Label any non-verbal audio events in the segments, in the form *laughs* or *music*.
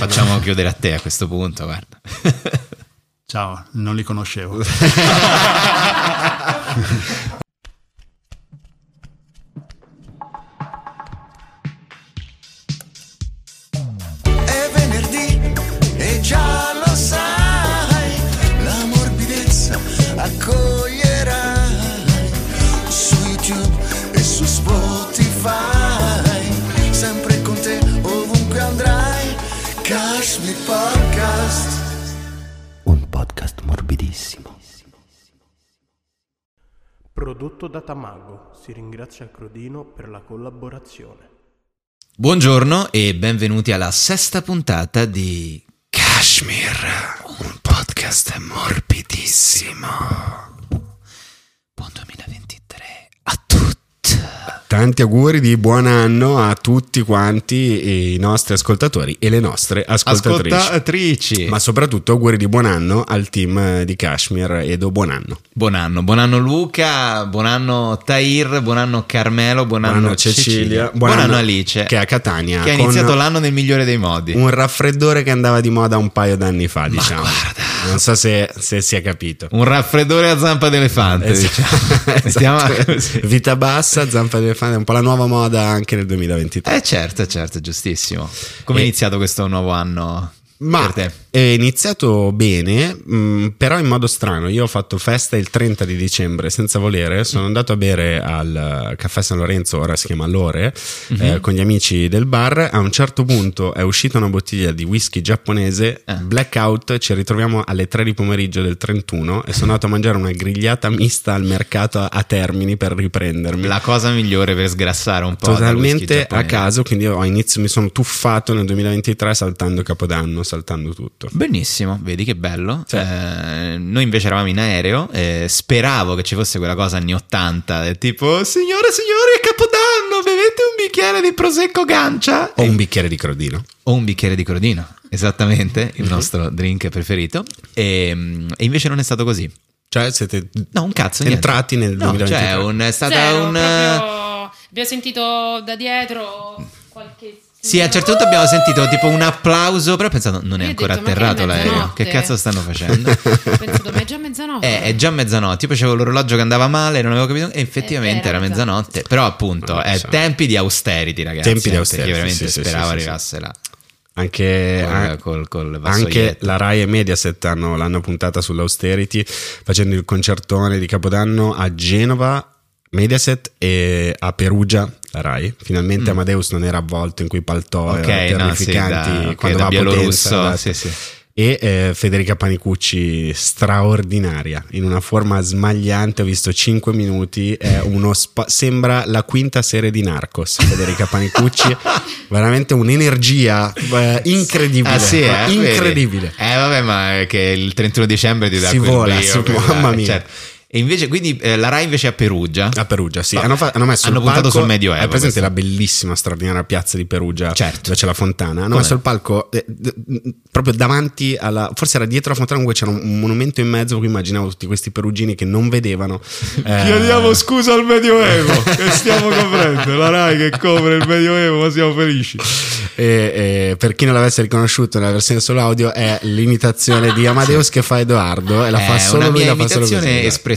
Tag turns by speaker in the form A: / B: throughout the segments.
A: facciamo chiudere a te a questo punto, guarda.
B: Ciao, non li conoscevo. *laughs*
C: Prodotto da Tamago, si ringrazia Crodino per la collaborazione.
A: Buongiorno e benvenuti alla sesta puntata di Kashmir, un podcast morbidissimo. Buon 2023 a tutti.
D: Tanti auguri di buon anno a tutti quanti i nostri ascoltatori e le nostre ascoltatrici.
A: Ascoltatrici.
D: Ma soprattutto auguri di buon anno al team di Kashmir Edo buon anno.
A: Buon anno, buon anno Luca, buon anno Tahir, buon anno Carmelo, buon anno,
D: Buon anno Cecilia,
A: buon, anno Alice,
D: che è a Catania
A: che ha iniziato l'anno nel migliore dei modi.
D: un raffreddore che andava di moda un paio d'anni fa, diciamo. Non so se, se si è capito.
A: Un raffreddore a zampa d'elefante, *laughs*
D: Esatto.
A: diciamo.
D: Esatto. Vita bassa, zampa di elefante, è un po' la nuova moda anche nel 2023.
A: Eh certo, certo, giustissimo. Come è
D: E-
A: iniziato questo nuovo anno
D: Ma
A: per te?
D: È iniziato bene, mh, però in modo strano. Io ho fatto festa il 30 di dicembre senza volere. Sono andato a bere al caffè San Lorenzo, ora si chiama Lore,
A: Mhm.
D: eh, con gli amici del bar. A un certo punto è uscita una bottiglia di whisky giapponese,
A: Eh.
D: blackout. Ci ritroviamo alle 3 di pomeriggio del 31 e sono andato a mangiare una grigliata mista al mercato a Termini per riprendermi.
A: La cosa migliore per sgrassare un po'.
D: Totalmente a caso, quindi io a inizio mi sono tuffato nel 2023 saltando Capodanno, saltando tutto.
A: Benissimo, vedi che bello.
D: Sì.
A: Eh, noi invece eravamo in aereo. eh, speravo che ci fosse quella cosa anni 80, eh, tipo, signore e signori, è Capodanno, bevete un bicchiere di prosecco gancia
D: O un bicchiere di crodino.
A: o un bicchiere di crodino. Esattamente, il nostro drink preferito. E, e invece non è stato così.
D: Cioè siete
A: No, un cazzo. niente.
D: entrati nel
A: No,
D: 2023.
A: cioè, un- è stata
E: Zero,
A: un.
E: proprio- abbiamo sentito da dietro
A: Sì, a un certo punto abbiamo sentito tipo un applauso, però ho pensato non è
E: Io
A: ancora
E: detto, ma che è
A: atterrato l'aereo. Che cazzo stanno facendo? *laughs*
E: Ho pensato, ma è già mezzanotte.
A: Eh, è già mezzanotte. Io facevo l'orologio che andava male, non avevo capito. E effettivamente
E: Eh,
A: era
E: era
A: mezzanotte. Però, appunto,
D: so.
A: tempi di austerity, ragazzi.
D: Tempi di
A: eh,
D: austerity,
A: Perché veramente
D: sì, sì,
A: speravo
D: sì, sì,
A: arrivasse là.
D: Anche,
A: Col- col- col
D: anche la Rai e Mediaset hanno, l'hanno puntata sull'austerity facendo il concertone di Capodanno a Genova, Mediaset e a Perugia, la Rai. Finalmente Amadeus non era avvolto in quei paltò
A: Mm. Ok,
D: eh,
A: no, sì,
D: terrificanti
A: da,
D: quando
A: da
D: va a. Potenza,
A: sì, sì.
D: e eh, Federica Panicucci straordinaria in una forma smagliante ho visto 5 minuti è *laughs* uno spa- sembra la quinta serie di Narcos Federica Panicucci *laughs* veramente un'energia eh, incredibile
A: Ah, sì, eh?
D: incredibile
A: Vedi? Eh, vabbè, ma che il 31 dicembre ti dà
D: Si vola,
A: brio, quella-
D: mamma mia.
A: certo. E invece, quindi, eh, la Rai invece è a Perugia.
D: a Perugia sì
A: Vabbè.
D: hanno, fa- hanno messo
A: Hanno puntato
D: palco
A: sul Medioevo,
D: hai presente
A: questo.
D: la bellissima straordinaria piazza di Perugia
A: Certo.
D: dove c'è la fontana hanno
A: Come?
D: messo il palco eh, d- d- proprio davanti alla forse era dietro la fontana comunque c'era un, un monumento in mezzo cui immaginavo tutti questi perugini che non vedevano *laughs* Eh,
A: Chiediamo scusa al Medioevo *laughs* che stiamo coprendo. La Rai che copre il Medioevo, ma siamo felici.
D: e, e per chi non l'avesse riconosciuto nella versione solo audio è l'imitazione di Amadeus che fa Edoardo e la fa
A: è
D: solo lui la fa solo così.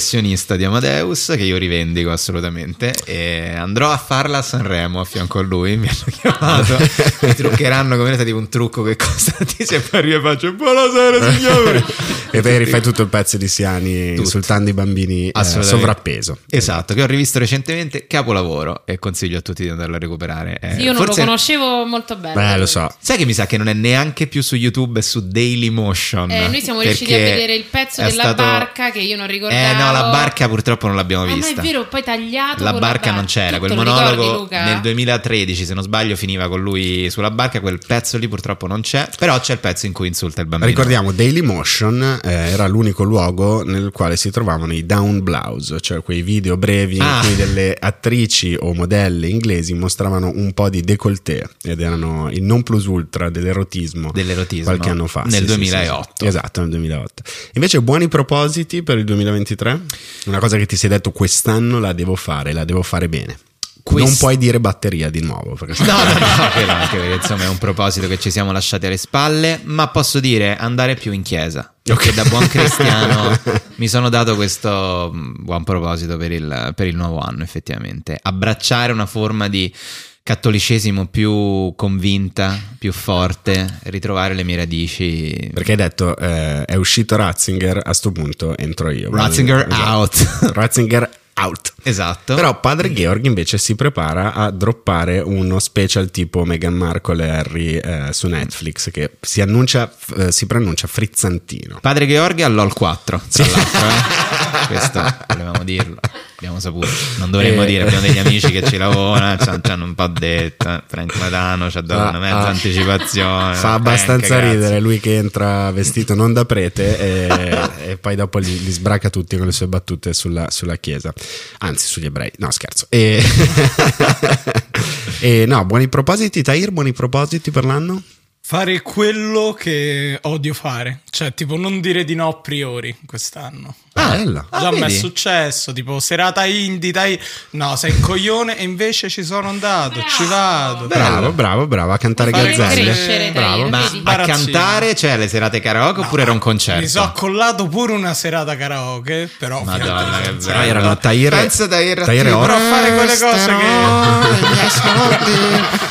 A: Espressionista di Amadeus che io rivendico assolutamente e andrò a farla a Sanremo a fianco a lui mi hanno chiamato mi truccheranno come tipo un trucco che costa *laughs* tantissimo e poi arrivo e faccio buonasera signori
D: e poi rifai tutto il pezzo di Siani
A: Tutto.
D: insultando i bambini eh, sovrappeso
A: esatto che ho rivisto recentemente capolavoro e consiglio a tutti di andarlo a recuperare Eh,
E: Sì, io non
A: forse-
E: lo conoscevo molto bene.
D: beh lo so
A: Sai che mi sa che non è neanche più su YouTube, è su Dailymotion.
E: Eh, noi siamo riusciti a vedere il pezzo della
A: stato-
E: barca che io non ricordavo.
A: Eh no, la barca purtroppo non l'abbiamo
E: Ah, ma
A: vista.
E: è vero, poi tagliato
A: La barca non c'era,
E: Tutto
A: quel
E: lo
A: monologo
E: ricordi,
A: nel 2013, se non sbaglio, finiva con lui sulla barca, quel pezzo lì purtroppo non c'è, però c'è il pezzo in cui insulta il bambino.
D: Ricordiamo, Dailymotion eh, era l'unico luogo nel quale si trovavano i down blouse, cioè quei video brevi
A: Ah.
D: in cui delle attrici o modelle inglesi mostravano un po' di décolleté ed erano il non plus ultra dell'erotismo,
A: Dell'erotismo,
D: qualche anno fa.
A: nel
D: sì,
A: 2008.
D: sì, sì. Esatto, nel 2008. Invece buoni propositi per il 2023? Una cosa che ti sei detto quest'anno la devo fare, la devo fare bene.
A: Questo-
D: Non puoi dire batteria di nuovo. Perché
A: No, *laughs* no, no, quello anche perché insomma è un proposito che ci siamo lasciati alle spalle, ma posso dire andare più in chiesa. Perché da buon *laughs* cristiano mi sono dato questo mm, buon proposito per il, per il nuovo anno, effettivamente. Abbracciare una forma di cattolicesimo più convinta, più forte, ritrovare le mie radici.
D: Perché hai detto eh, è uscito Ratzinger, a sto punto entro io.
A: Ratzinger
D: Esatto.
A: out. *laughs*
D: Ratzinger out.
A: Esatto.
D: Però padre Georg invece si prepara a droppare uno special tipo Meghan Markle e Harry eh, su Netflix che si annuncia, eh, si pronuncia frizzantino.
A: Padre Gheorghi all'Ol 4, tra l'altro, eh. *laughs* questo volevamo dirlo, abbiamo saputo, non dovremmo
D: Eh.
A: dire, abbiamo degli amici che ci lavorano, ci hanno- ci hanno un po' detto, eh, Frank Madano ci ha dato una mezza
D: Ah,
A: anticipazione.
D: Fa
A: eh,
D: abbastanza
A: cagazzi.
D: ridere lui che entra vestito non da prete e, e poi dopo li, li sbraca tutti con le sue battute sulla, sulla chiesa, anzi sugli ebrei, no scherzo. E, *laughs* e no, buoni propositi, Tahir, buoni propositi per l'anno?
F: Fare quello che odio fare, cioè tipo non dire di no a priori quest'anno.
D: Ah, bella.
A: Ah,
F: Già mi è successo, tipo serata indie, dai, no, sei un coglione e invece ci sono andato, ci vado.
D: Bravo, bravo, bravo a cantare gazzelle. Bravo.
A: Ma a cantare, cioè le serate karaoke oppure era un concerto?
F: Mi sono accollato pure una serata karaoke, però
A: Madonna, che bello.
D: Erano Tahir,
A: Pensa Tahir a
D: Tahir
A: te,
D: e Ora.
F: però fare quelle cose che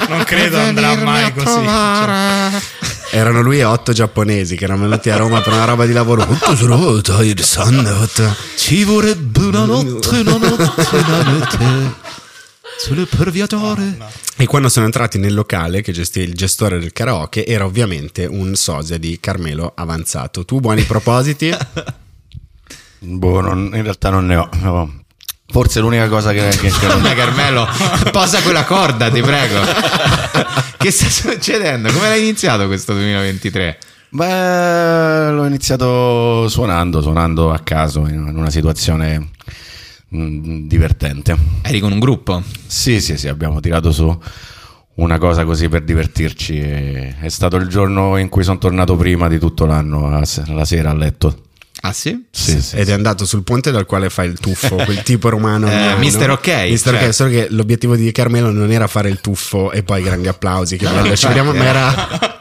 F: non credo andrà mai così. cioè.
D: Erano lui e otto giapponesi che erano venuti a Roma per una roba di lavoro.
A: Ci vorrebbe una notte, una notte, una notte. Sulle per viaggiare.
D: E quando sono entrati nel locale che gestì il gestore del karaoke era ovviamente un sosia di Carmelo avanzato. Tu buoni propositi? *laughs*
G: Boh, non- in realtà non ne ho. no. Forse l'unica cosa che, che- che non
A: Dai Carmelo, *laughs* posa quella corda, ti prego. che sta succedendo? Come l'hai iniziato questo 2023?
G: Beh, l'ho iniziato suonando, suonando a caso in una situazione mm, divertente.
A: Eri con un gruppo?
G: Sì, sì, sì, abbiamo tirato su una cosa così per divertirci. è stato il giorno in cui sono tornato prima di tutto l'anno, la sera a letto.
A: Ah sì?
G: Sì, sì.
D: Ed è andato sul ponte dal quale fa il tuffo, quel *laughs* tipo romano.
A: Eh. Mister Ok,
D: Mister
A: certo.
D: Ok, solo che l'obiettivo di Carmelo non era fare il tuffo e poi grandi applausi. Che bello, ci vediamo, ma era *laughs*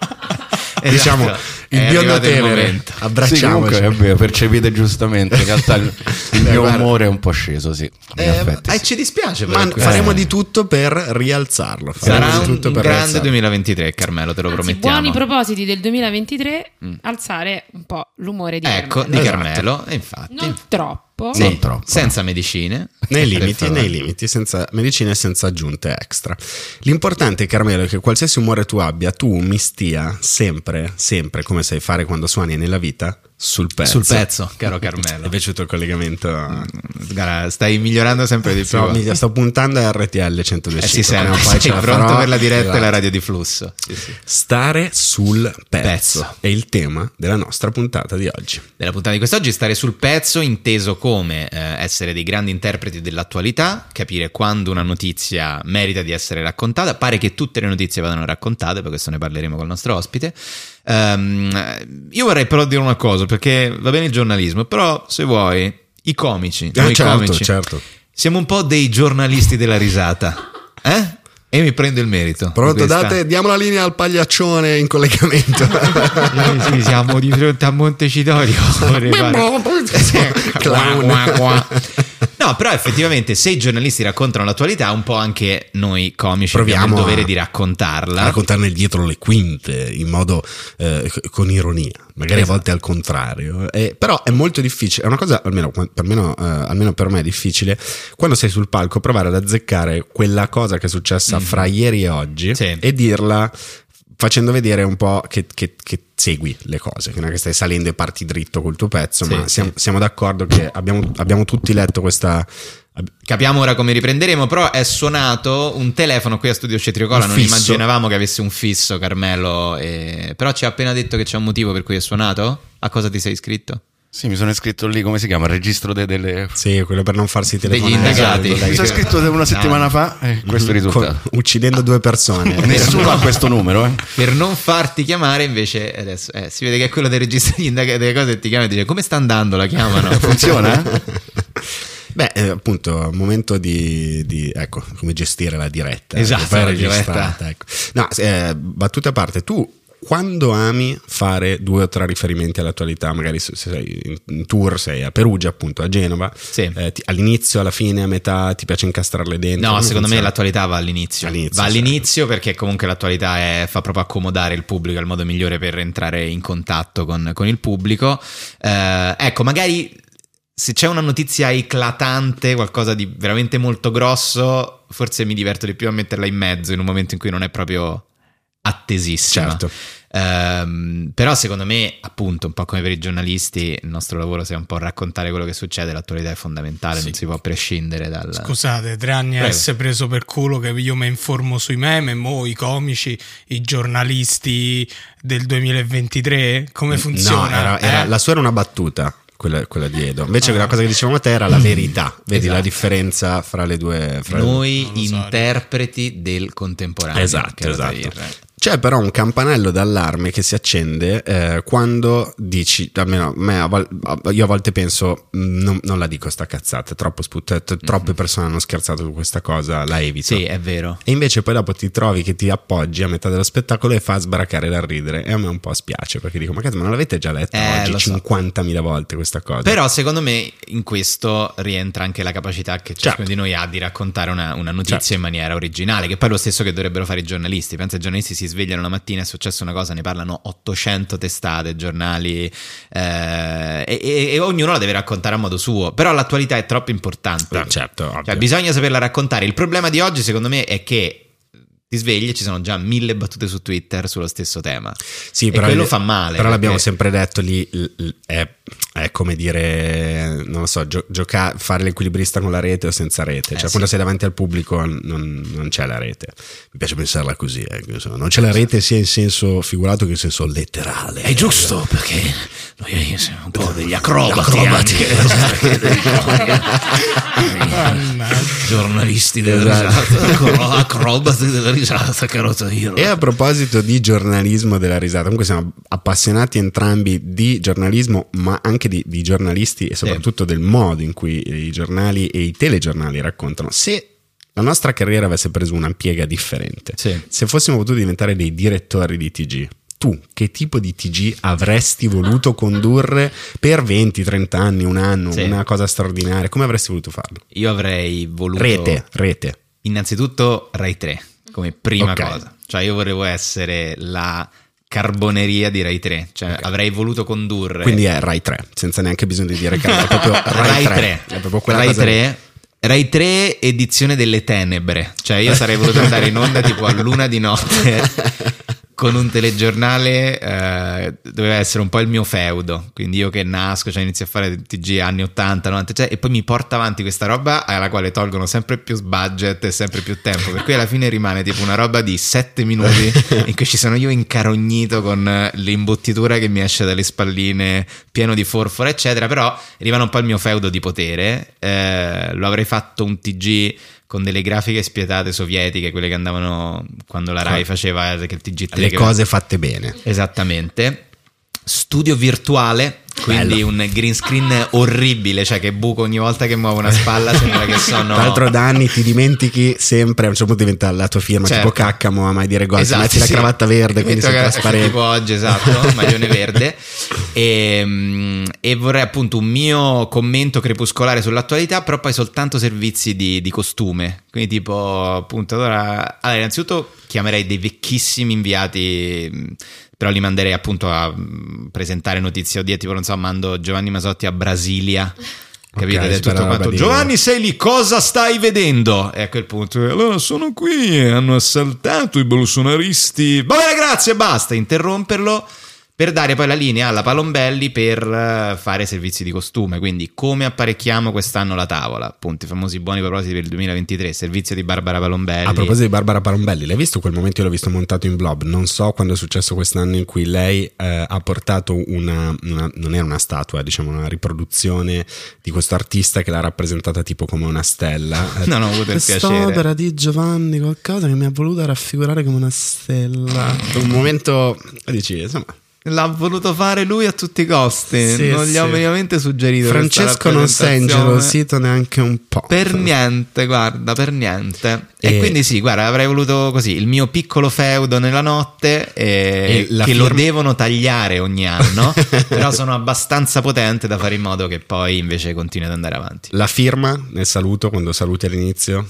D: *laughs* diciamo il biondo Tevere.
A: momento.
G: Sì,
D: Abbracciamoci.
G: comunque è vero, percepite giustamente. In realtà il, *laughs* il mio
D: guarda.
G: umore è un po' sceso, sì.
A: Eh, eh,
G: sì.
A: ci dispiace
D: Ma faremo di tutto per rialzarlo. Faremo
A: Sarà
D: di
A: un,
D: tutto
A: un
D: per
A: grande
D: rialzarlo.
A: 2023, Carmelo, te lo
E: Anzi,
A: promettiamo.
E: buoni propositi del 2023, alzare un po' l'umore di
A: Ecco,
E: Carmelo.
A: di
D: Esatto.
A: Carmelo, e infatti.
E: Non troppo.
A: Sì,
G: Non troppo.
A: senza medicine.
D: Nei *laughs* limiti, nei limiti, senza medicine e senza aggiunte extra. L'importante, Carmelo, è che qualsiasi umore tu abbia, tu mi stia sempre, sempre, come sai fare quando suoni nella vita, sul pezzo.
A: Sul pezzo, caro *laughs*
D: È
A: Carmelo.
D: piaciuto il collegamento?
A: Guarda, stai migliorando sempre di più.
D: Sto, mi- sto puntando a RTL 125.
A: Eh, si
D: prima o
A: sente,
D: poi
A: sei pronto
D: farò.
A: per la diretta e la
D: Esatto.
A: radio di flusso. Sì, sì.
D: Stare sul pezzo.
A: Pezzo.
D: è il tema della nostra puntata di oggi.
A: Della puntata di quest'oggi stare sul pezzo inteso come eh, essere dei grandi interpreti dell'attualità, capire quando una notizia merita di essere raccontata. Pare che tutte le notizie vadano raccontate, per questo ne parleremo con il nostro ospite. Ehm, io vorrei però dire una cosa, perché va bene il giornalismo, però se vuoi, i comici,
D: Ah, certo,
A: comici,
D: certo.
A: siamo un po' dei giornalisti della risata. Eh? E mi prendo il merito.
D: Pronto, date, diamo la linea al pagliaccione in collegamento.
A: Sì, sì, siamo di fronte a Montecitorio. *laughs*
D: Clown.
A: No, però effettivamente se i giornalisti raccontano l'attualità, un po' anche noi comici
D: Proviamo
A: abbiamo il dovere
D: a-
A: di raccontarla.
D: raccontarne dietro le quinte in modo eh, con ironia, magari a volte al contrario. Eh, però è molto difficile, è una cosa almeno per, meno, eh, almeno per me è difficile quando sei sul palco provare ad azzeccare quella cosa che è successa fra ieri e oggi.
A: Sì.
D: e dirla facendo vedere un po' che, che- che segui le cose, che non è che stai salendo e parti dritto col tuo pezzo,
A: Sì,
D: ma siamo, siamo d'accordo che abbiamo, abbiamo tutti letto questa...
A: Capiamo ora come riprenderemo, però è suonato un telefono qui a Studio Cetriocola,
D: Un
A: non
D: fisso.
A: immaginavamo che avesse un fisso Carmelo, e- però ci ha appena detto che c'è un motivo per cui è suonato. A cosa ti sei iscritto?
G: Sì, mi sono iscritto lì, come si chiama? Il registro de- delle...
D: Sì, quello per non farsi
A: Degli
D: telefonare.
A: indagati.
D: Esatto,
G: Mi sono iscritto una settimana fa e questo è il
D: con-
G: risultato.
D: uccidendo due persone. *laughs*
G: Nessuno ha questo numero, eh.
A: Per non farti chiamare, invece, adesso eh, si vede che è quello del registro degli indagati delle cose e ti chiama e dice come sta andando, la chiamano. *laughs*
G: Funziona, eh? *laughs*
D: Beh, eh, appunto, un momento di, di, ecco, come gestire la diretta.
A: Esatto,
D: che poi è
A: la
D: registrata, ecco. No, eh, battute a parte, tu quando ami fare due o tre riferimenti all'attualità, magari se sei in- tour, sei a Perugia, appunto, a Genova,
A: Sì.
D: eh, ti- all'inizio, alla fine, a metà, ti piace incastrarle dentro?
A: No, secondo me
D: funziona?
A: l'attualità va all'inizio.
D: All'inizio,
A: va
D: sì.
A: all'inizio perché comunque l'attualità è- fa proprio accomodare il pubblico, è il modo migliore per entrare in contatto con, con il pubblico. Eh, ecco, magari se c'è una notizia eclatante, qualcosa di veramente molto grosso, forse mi diverto di più a metterla in mezzo in un momento in cui non è proprio attesissima.
D: Certo.
A: Ehm, però secondo me, appunto, un po' come per i giornalisti, il nostro lavoro sia un po' raccontare quello che succede, l'attualità è fondamentale, non si può prescindere dal...
F: Scusate, tre anni a essere preso per culo che io mi informo sui meme, mo i comici, i giornalisti del 2023, come funziona?
D: No, era- era-
F: Eh?
D: la sua era una battuta. Quella, quella di Edo. Invece, la cosa che dicevamo a te era la verità. Vedi
A: Esatto.
D: la differenza fra le due. Fra le due.
A: Noi
F: Non lo so.
A: interpreti del contemporaneo.
D: Esatto, esatto. C'è però un campanello d'allarme che si accende eh, quando dici, almeno io a volte penso, "Mm, non, non la dico sta cazzata, troppo sput- t- troppe persone hanno scherzato su questa cosa, la evito.
A: Sì, è vero.
D: E invece poi dopo ti trovi che ti appoggi a metà dello spettacolo e fa sbaracare dal ridere. E a me un po' spiace perché dico, ma cazzo, ma non l'avete già letta
A: Eh,
D: oggi
A: so.
D: 50.000 volte questa cosa?
A: Però secondo me in questo rientra anche la capacità che ciascuno
D: Certo.
A: di noi ha di raccontare una, una notizia
D: Certo.
A: in maniera originale, che poi è lo stesso che dovrebbero fare i giornalisti. Pensa ai giornalisti si svegliano la mattina, è successa una cosa, ne parlano 800 testate, giornali, eh, e, e- e ognuno la deve raccontare a modo suo. Però l'attualità è troppo importante.
D: No, certo.
A: Cioè, bisogna saperla raccontare. Il problema di oggi, secondo me, è che ti svegli e ci sono già mille battute su Twitter sullo stesso tema.
D: Sì,
A: E
D: però
A: quello fa male,
D: Però l'abbiamo
A: perché-
D: sempre detto lì, è, è come dire, non lo so, gio- gioca- fare l'equilibrista con la rete o senza rete. Cioè,
A: Eh,
D: quando
A: sì.
D: sei davanti al pubblico non, non c'è la rete. Mi piace pensarla così, eh, non c'è la rete sia in senso figurato che in senso letterale.
A: È giusto perché noi siamo un po' degli acrobati,
D: Acrobati.
F: Mannaggia. *laughs*
A: giornalisti della
D: Esatto.
A: acrobati della risata, caro Tahiro.
D: E a proposito di giornalismo della risata, comunque siamo appassionati entrambi di giornalismo, ma anche di, di giornalisti e soprattutto del modo in cui i giornali e i telegiornali raccontano. Se la nostra carriera avesse preso una piega differente,
A: Sì.
D: se fossimo potuti diventare dei direttori di TG, tu che tipo di TG avresti voluto *laughs* condurre per 20-30 anni, un anno,
A: Sì.
D: una cosa straordinaria? Come avresti voluto farlo?
A: Io avrei voluto
D: Rete, rete.
A: innanzitutto Rai 3 come prima
D: Ok.
A: cosa. Cioè io volevo essere la carboneria di Rai 3, cioè avrei voluto condurre
D: Quindi è Rai 3, senza neanche bisogno di dire che è *laughs* proprio Rai,
A: Rai
D: 3.
A: 3.
D: È proprio quella
A: Rai
D: cosa lì.
A: 3. Rai 3 edizione delle tenebre, cioè io sarei voluto andare in onda tipo a luna di notte *laughs* con un telegiornale, eh, doveva essere un po' il mio feudo, quindi io che nasco, cioè inizio a fare TG anni 80, 90, cioè, e poi mi porta avanti questa roba alla quale tolgono sempre più budget e sempre più tempo, per cui alla fine rimane tipo una roba di 7 minuti *laughs* in cui ci sono io incarognito con l'imbottitura che mi esce dalle spalline, pieno di forfora, eccetera, però rimane un po' il mio feudo di potere, eh, lo avrei fatto un TG con delle grafiche spietate sovietiche, quelle che andavano quando la Rai faceva eh, che il TG3
D: Le cose fatte bene.
A: Esattamente. Studio virtuale, quindi
D: Bello.
A: un green screen orribile, cioè che buco ogni volta che muovo una spalla sembra che *laughs* sono...
D: Tra l'altro da anni ti dimentichi sempre, a un certo punto diventa la tua firma
A: Certo.
D: tipo Caccamo a mai dire gol,
A: Esatto,
D: metti la
A: sì.
D: cravatta verde, quindi sei trasparente.
A: Tipo oggi, esatto, maglione *laughs* verde. E, mm, e vorrei appunto un mio commento crepuscolare sull'attualità, però poi soltanto servizi di, di costume. Quindi tipo appunto, allora, allora, innanzitutto chiamerei dei vecchissimi inviati, però li manderei appunto a mm, presentare notizie odie, tipo non so, mando Giovanni Masotti a Brasilia. Capito?
D: Ok,
A: Ed è
D: spero
A: tutto quanto. Giovanni, sei lì, cosa stai vedendo? E a quel punto, allora sono qui, hanno assaltato i bolsonaristi. Va bene, grazie, basta, interromperlo per dare poi la linea alla Palombelli per eh, fare servizi di costume. Quindi, come apparecchiamo quest'anno la tavola? Appunto, i famosi buoni propositi per il 2023, servizio di Barbara Palombelli.
D: A proposito di Barbara Parombelli, l'hai visto quel momento? Io l'ho visto montato in blob. Non so quando è successo quest'anno in cui lei eh, ha portato una, una- non era una statua, diciamo una riproduzione di questo artista che l'ha rappresentata tipo come una stella. *laughs*
A: Non ho avuto il piacere.
D: Quest'opera di Giovanni, qualcosa che mi ha voluto raffigurare come una stella. Un momento, dici, insomma,
A: L'ha voluto fare lui a tutti i costi.
D: Sì,
A: non gli ho
D: sì.
A: minimamente suggerito.
D: Francesco non si è
A: rappresentazione.
D: ingelosito neanche un po'.
A: Per niente, guarda, per niente. E,
D: E-
A: quindi sì, guarda, avrei voluto così il mio piccolo feudo nella notte eh, che lo
D: firma-
A: devono tagliare ogni anno, *laughs* però sono abbastanza potente da fare in modo che poi invece continui ad andare avanti.
D: La firma nel saluto, quando saluti all'inizio.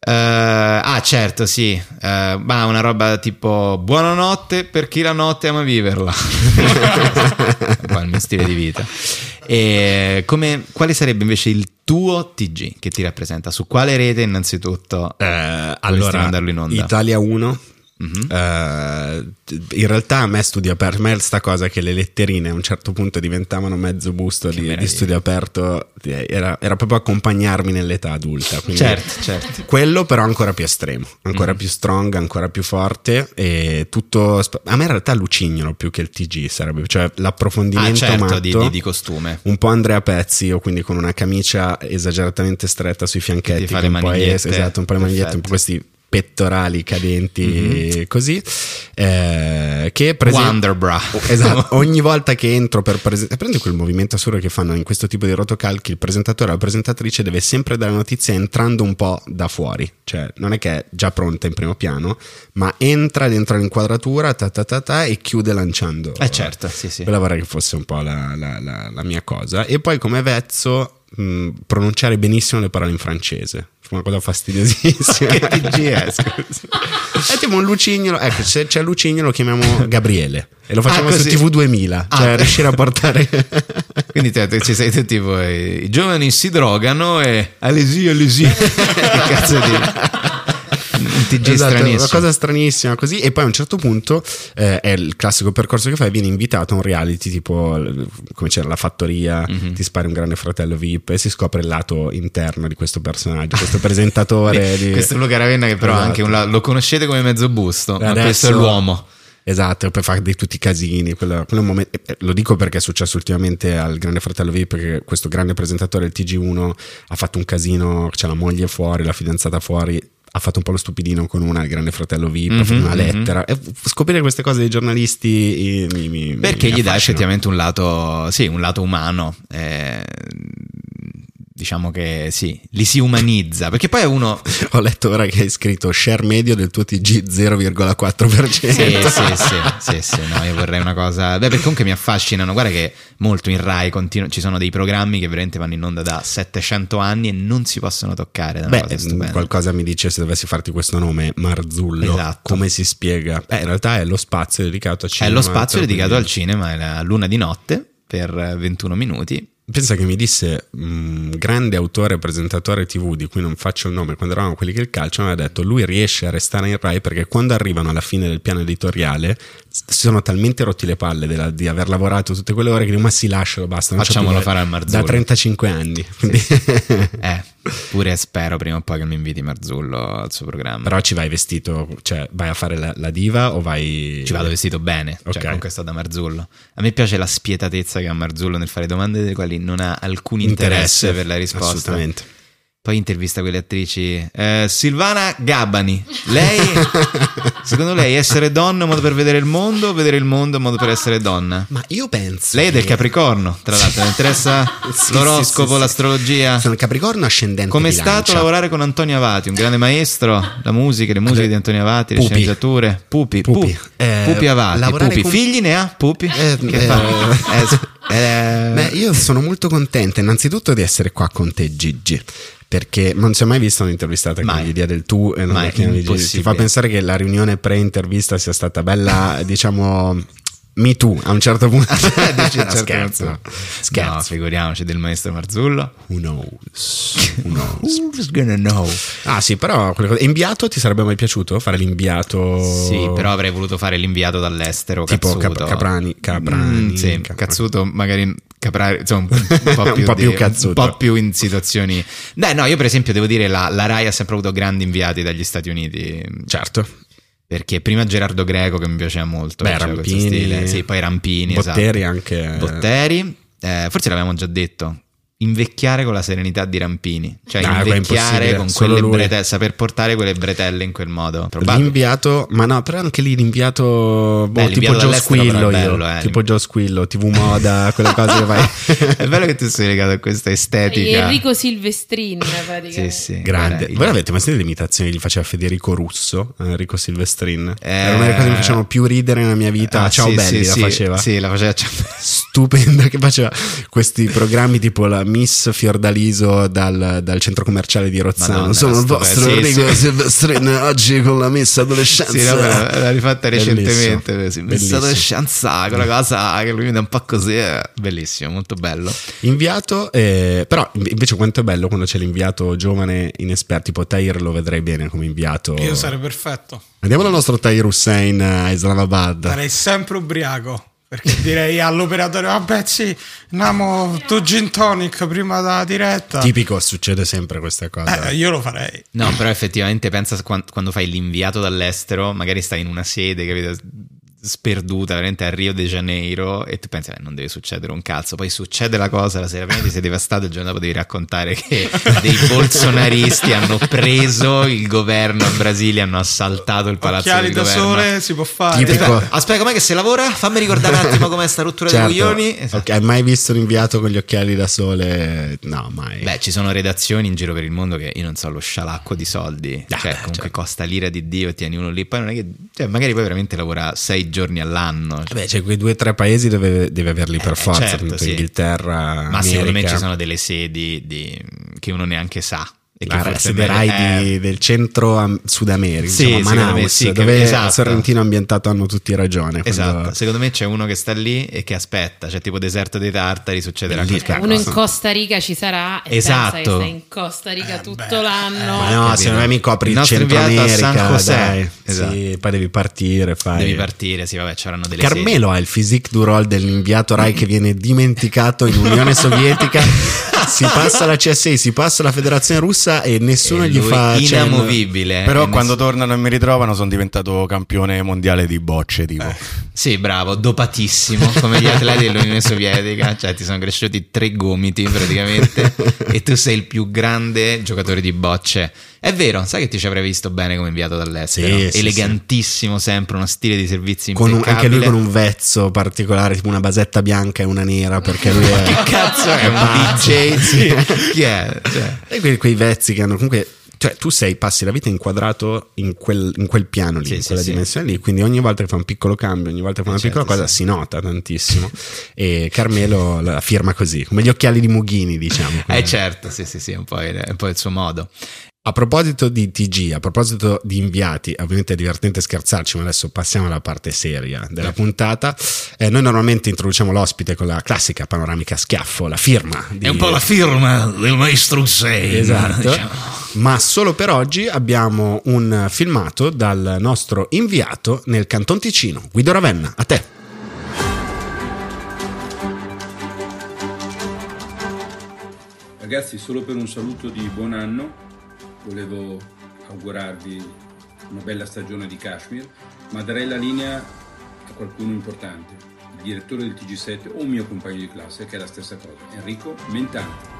A: Eh, ah, certo, sì. Eh, ma una roba tipo buonanotte per chi la notte ama viverla. *laughs* Po' il mio stile di vita. E come, quale sarebbe invece il tuo TG che ti rappresenta? Su quale rete innanzitutto?
D: Eh, allora,
A: mandarlo in onda?
D: Italia 1.
A: Mhm.
D: eh, in realtà a me studio aperto, a me sta cosa che le letterine a un certo punto diventavano mezzo busto di, di studio aperto, era, era proprio accompagnarmi nell'età adulta.
A: Certo, certo.
D: Quello però ancora più estremo, ancora
A: Mm.
D: più strong, ancora più forte e tutto... A me in realtà Lucignolo più che il TG sarebbe, cioè
A: Ah,
D: l'approfondimento
A: certo,
D: matto,
A: di, di- di costume.
D: un po' Andrea Pezzi o quindi con una camicia esageratamente stretta sui fianchetti, un po'
A: manigliette.
D: esatto, un po' le manigliette, un po' questi pettorali cadenti
A: Mhm.
D: così eh, che per esempio-
A: Wonderbra. *laughs*
D: Esatto, ogni volta che entro per presentare, prendi quel movimento assurdo che fanno in questo tipo di rotocalchi, il presentatore o la presentatrice deve sempre dare notizia entrando un po' da fuori, cioè non è che è già pronta in primo piano, ma entra dentro l'inquadratura ta ta ta ta, e chiude lanciando.
A: Eh certo, sì, sì.
D: Quella vorrei che fosse un po' la, la- la- la mia cosa. E poi come vezzo mh, pronunciare benissimo le parole in francese. Una cosa fastidiosissima. *laughs*
A: Che TG *laughs* è,
D: tipo un lucignolo. Ecco, se c'è lucignolo lo chiamiamo Gabriele. E lo facciamo
A: Ah,
D: su
A: così.
D: TV 2000.
A: Ah.
D: Cioè riuscire a portare... *laughs*
A: Quindi te, te- ci sei te tipo eh, i giovani si drogano e allesi, allesi. che cazzo di un TG
D: Esatto,
A: stranissimo.
D: una cosa stranissima così e poi a un certo punto eh, è il classico percorso che fai vieni invitato a un reality tipo come c'era la fattoria
A: Mhm.
D: ti spari un grande fratello VIP e si scopre il lato interno di questo personaggio questo presentatore *laughs* di...
A: Questo è Luca Ravenna che però
D: Esatto.
A: anche la- lo conoscete come mezzo busto, ma
D: Adesso-
A: questo è l'uomo.
D: Esatto, per fare di tutti i casini. quello- quello momento- eh, lo dico perché è successo ultimamente al Grande Fratello VIP, perché questo grande presentatore del TG1 ha fatto un casino, c'è la moglie fuori, la fidanzata fuori. Ha fatto un po' lo stupidino con una al Grande Fratello VIP, ha fatto
A: Mhm,
D: una
A: mhm.
D: lettera. E scoprire queste cose dei giornalisti eh, mi, mi-
A: Perché
D: mi
A: gli dà
D: affascina.
A: effettivamente un lato, sì, un lato umano. eh, diciamo che sì, li si umanizza. Perché poi è uno. *laughs*
D: Ho letto ora che hai scritto share medio del tuo TG 0,4%.
A: Sì, sì, sì, sì, sì, no, io vorrei una cosa. Beh, perché comunque mi affascinano. Guarda che molto in Rai continu- ci sono dei programmi che veramente vanno in onda da 700 anni e non si possono toccare. È
D: Beh,
A: stupenda.
D: qualcosa mi dice se dovessi farti questo nome, Marzullo.
A: Esatto.
D: Come si spiega? Beh, in realtà è lo spazio dedicato a
A: È
D: cinema.
A: lo spazio dedicato al
D: cinema.
A: è la luna di notte per eh, 21 minuti.
D: Pensa che mi disse un grande autore presentatore TV di cui non faccio il nome, quando eravamo quelli che il calcio, mi aveva detto lui riesce a restare in Rai perché quando arrivano alla fine del piano editoriale si sono talmente rotti le palle della- di aver lavorato tutte quelle ore che dico ma si lascialo, basta.
A: Facciamolo
D: voglia."
A: fare al Marzullo.
D: Da 35 anni. Quindi- *laughs*
A: Eh, pure spero prima o poi che mi inviti Marzullo al suo programma.
D: Però ci vai vestito, cioè vai a fare la, la diva o vai...
A: Ci vado vestito bene,
D: Ok.
A: cioè comunque sto da Marzullo. A me piace la spietatezza che ha Marzullo nel fare domande delle quali non ha alcun interesse, per la risposta.
D: Assolutamente.
A: Poi intervista quelle attrici. Eh, Silvana Gabbani, lei, *laughs* secondo lei essere donna è un modo per vedere il mondo o vedere il mondo è un modo per essere donna?
D: Ma io penso...
A: Lei è del
D: che-
A: Capricorno, tra l'altro, le interessa *laughs*
D: Sì,
A: l'oroscopo,
D: sì, sì,
A: l'astrologia.
D: Sono il Capricorno ascendente
A: Com'è
D: bilancia.
A: stato lavorare con Antonio Avati, un grande maestro, la musica, le musiche di Antonio Avati, le
D: Pupi.
A: sceneggiature, Pupi,
D: Pupi.
A: Pupi,
D: Eh,
A: Pupi Avati,
D: lavorare
A: Pupi.
D: con-
A: figli ne ha Pupi?
D: Eh,
A: che
D: eh,
A: fa? Eh, eh,
D: Beh, io sono molto contento innanzitutto di essere qua con te Gigi perché non si è mai vista un'intervistata
A: Mai.
D: con l'idea del tu e non
A: Mai,
D: Gigi.
A: impossibile.
D: ti fa pensare che la riunione pre-intervista sia stata bella *laughs* diciamo me too a un certo punto *laughs*
A: Dici,
D: No,
A: certo,
D: scherzo
A: no.
D: scherzo
A: No, figuriamoci del maestro Marzullo.
D: who knows who knows *laughs*
A: Who's gonna know?
D: ah sì però inviato ti sarebbe mai piaciuto fare l'inviato
A: Sì, però avrei voluto fare l'inviato dall'estero.
D: Tipo
A: cazzuto.
D: Cap- Caprani- Caprani,
A: Mm, sì, cazzuto, magari Caprari, insomma, un po' *laughs*
D: Un
A: più,
D: po'
A: di-
D: più cazzuto.
A: Un po' più in situazioni. Dai, no, io per esempio devo dire la, la Rai ha sempre avuto grandi inviati dagli Stati Uniti.
D: certo
A: Perché prima Gerardo Greco che mi piaceva molto.
D: Beh, Rampini.
A: Sì, poi Rampini.
D: Botteri
A: esatto.
D: anche
A: Botteri. Eh, forse l'avevamo già detto. Invecchiare con la serenità di Rampini, cioè
D: No,
A: invecchiare con quelle bretelle, saper portare quelle bretelle in quel modo. Probabile.
D: L'inviato, ma no, però anche lì l'inviato, boh,
A: Beh,
D: tipo Joe Squillo
A: bello, eh.
D: tipo Joe Squillo, TV Moda, quelle cose che fai. *laughs*
A: È bello che tu sei legato a questa estetica.
E: Enrico Silvestrin, praticamente.
A: Sì, sì.
D: Grande.
A: guarda,
D: Voi avete mai sentito l'imitazione che gli faceva Federico Russo, eh, Enrico Silvestrin?
A: Eh,
D: Era una delle cose che mi facevano più ridere nella mia vita.
A: Ah,
D: Ciao
A: sì,
D: belli
A: sì,
D: la faceva.
A: Sì, la faceva.
D: Stupenda che faceva questi programmi tipo la Miss Fiordaliso dal, dal centro commerciale di Rozzano.
A: Madonna,
D: Sono il vostro
A: sì,
D: Enrico
A: sì.
D: Silvestrin oggi con la Miss Adolescenza.
A: Sì, no, l'ha rifatta recentemente.
D: Bellissimo.
A: stata scienza, quella cosa che lui mi dà un po' così. eh. Bellissimo, molto bello.
D: Inviato, eh, però invece quanto è bello quando c'è l'inviato giovane inesperto, tipo Tahir lo vedrei bene come inviato.
F: Io sarei perfetto.
D: Andiamo dal nostro Tahir Hussein a Islamabad.
F: Sarei sempre ubriaco. Perché direi all'operatore: Vabbè, sì, andiamo tu gin tonic prima della diretta.
D: Tipico, succede sempre questa cosa.
F: Eh, io lo farei.
A: No, però effettivamente pensa quan- quando fai l'inviato dall'estero, magari stai in una sede, capito? Sperduta, veramente a Rio de Janeiro, e tu pensi, "Eh, non deve succedere un cazzo. Poi succede la cosa, la sera prima ti sei devastato, il giorno dopo devi raccontare che *laughs* dei bolsonaristi hanno preso il governo a Brasile, hanno assaltato il palazzo
F: Occhiali
A: del
F: da
A: governo.
F: sole si può fare.
D: Tipico.
A: Aspetta, com'è che si lavora? Fammi ricordare un attimo com'è sta rottura
D: Certo.
A: dei coglioni. Esatto.
D: Hai mai visto un inviato con gli occhiali da sole? No, mai.
A: Beh, ci sono redazioni in giro per il mondo che io non so, lo scialacquo di soldi,
D: Ah,
A: cioè
D: beh,
A: comunque
D: certo.
A: costa l'ira di Dio e tieni uno lì, poi non è che, cioè magari poi veramente lavora sei giorni all'anno. cioè,
D: Beh, c'è quei due o tre paesi dove deve averli per
A: Eh,
D: forza,
A: certo, sì.
D: Inghilterra,
A: Ma secondo me
D: America.
A: ci sono delle sedi di- che uno neanche sa. E che
D: La
A: forse
D: sede
A: è
D: Rai
A: meglio-
D: di-
A: eh,
D: del centro am- Sud America,
A: Sì,
D: insomma,
A: secondo me
D: Manaus,
A: sì, che-
D: dove
A: esatto.
D: Sorrentino ambientato hanno tutti ragione. quando-
A: Esatto, secondo me c'è uno che sta lì e che aspetta, cioè tipo deserto dei tartari, succederà qualche
E: Uno in. Costa Rica ci sarà e
A: Esatto.
E: pensa che stai in Costa Rica tutto l'anno.
D: Ma no,
A: capito.
D: secondo me mi copri
A: Il
D: il, centro
A: inviato a San
D: America,
A: José.
D: dai.
A: Esatto.
D: Sì, poi devi partire, fai...
A: Devi partire, sì, vabbè, c'erano delle
D: Carmelo ha il physique du role dell'inviato Rai che viene dimenticato in Unione *laughs* Sovietica. *laughs* si passa la CSI, si passa la Federazione Russa e nessuno
A: E
D: gli fa cenno.
A: inamovibile.
G: Però
A: E
G: quando
A: ness-
G: tornano e mi ritrovano sono diventato campione mondiale di bocce, tipo.
A: Sì, bravo, dopatissimo, come gli atleti dell'Unione Sovietica, cioè ti sono cresciuti tre gomiti praticamente *laughs* e tu sei il più grande giocatore di bocce. È vero, sai che ti ci avrei visto bene come inviato dall'estero?
D: Sì, sì,
A: Elegantissimo sempre, uno stile di servizi
D: Con un-
A: impeccabile.
D: anche lui con un vezzo particolare, tipo una basetta bianca e una nera, perché lui *laughs* è...
A: Che cazzo è un
D: pazzo.
A: DJ? *laughs* Sì. Chi è? Cioè,
D: E quei, quei vezzi che hanno comunque. Cioè, tu sei, passi la vita inquadrato in quel, in quel piano lì,
A: Sì,
D: in
A: sì,
D: quella
A: sì.
D: dimensione lì. Quindi ogni volta che fa un piccolo cambio, ogni volta che fa una
A: certo,
D: piccola cosa,
A: sì.
D: si nota tantissimo. e Carmelo la firma così, come gli occhiali di Mughini, diciamo.
A: eh certo, sì, sì, sì, è un po' il, è un po' il suo modo.
D: A proposito di TG, a proposito di inviati, ovviamente è divertente scherzarci, ma adesso passiamo alla parte seria della puntata. Eh, noi normalmente introduciamo l'ospite con la classica panoramica schiaffo, la firma. Di...
A: È un po' la firma del maestro Hussein.
D: Esatto.
A: diciamo.
D: Ma solo per oggi abbiamo un filmato dal nostro inviato nel Canton Ticino, Guido Ravenna. A te.
H: Ragazzi, solo per un saluto di buon anno, volevo augurarvi una bella stagione di Kashmir, ma darei la linea a qualcuno importante, il direttore del TG7 o un mio compagno di classe, che è la stessa cosa, Enrico Mentante.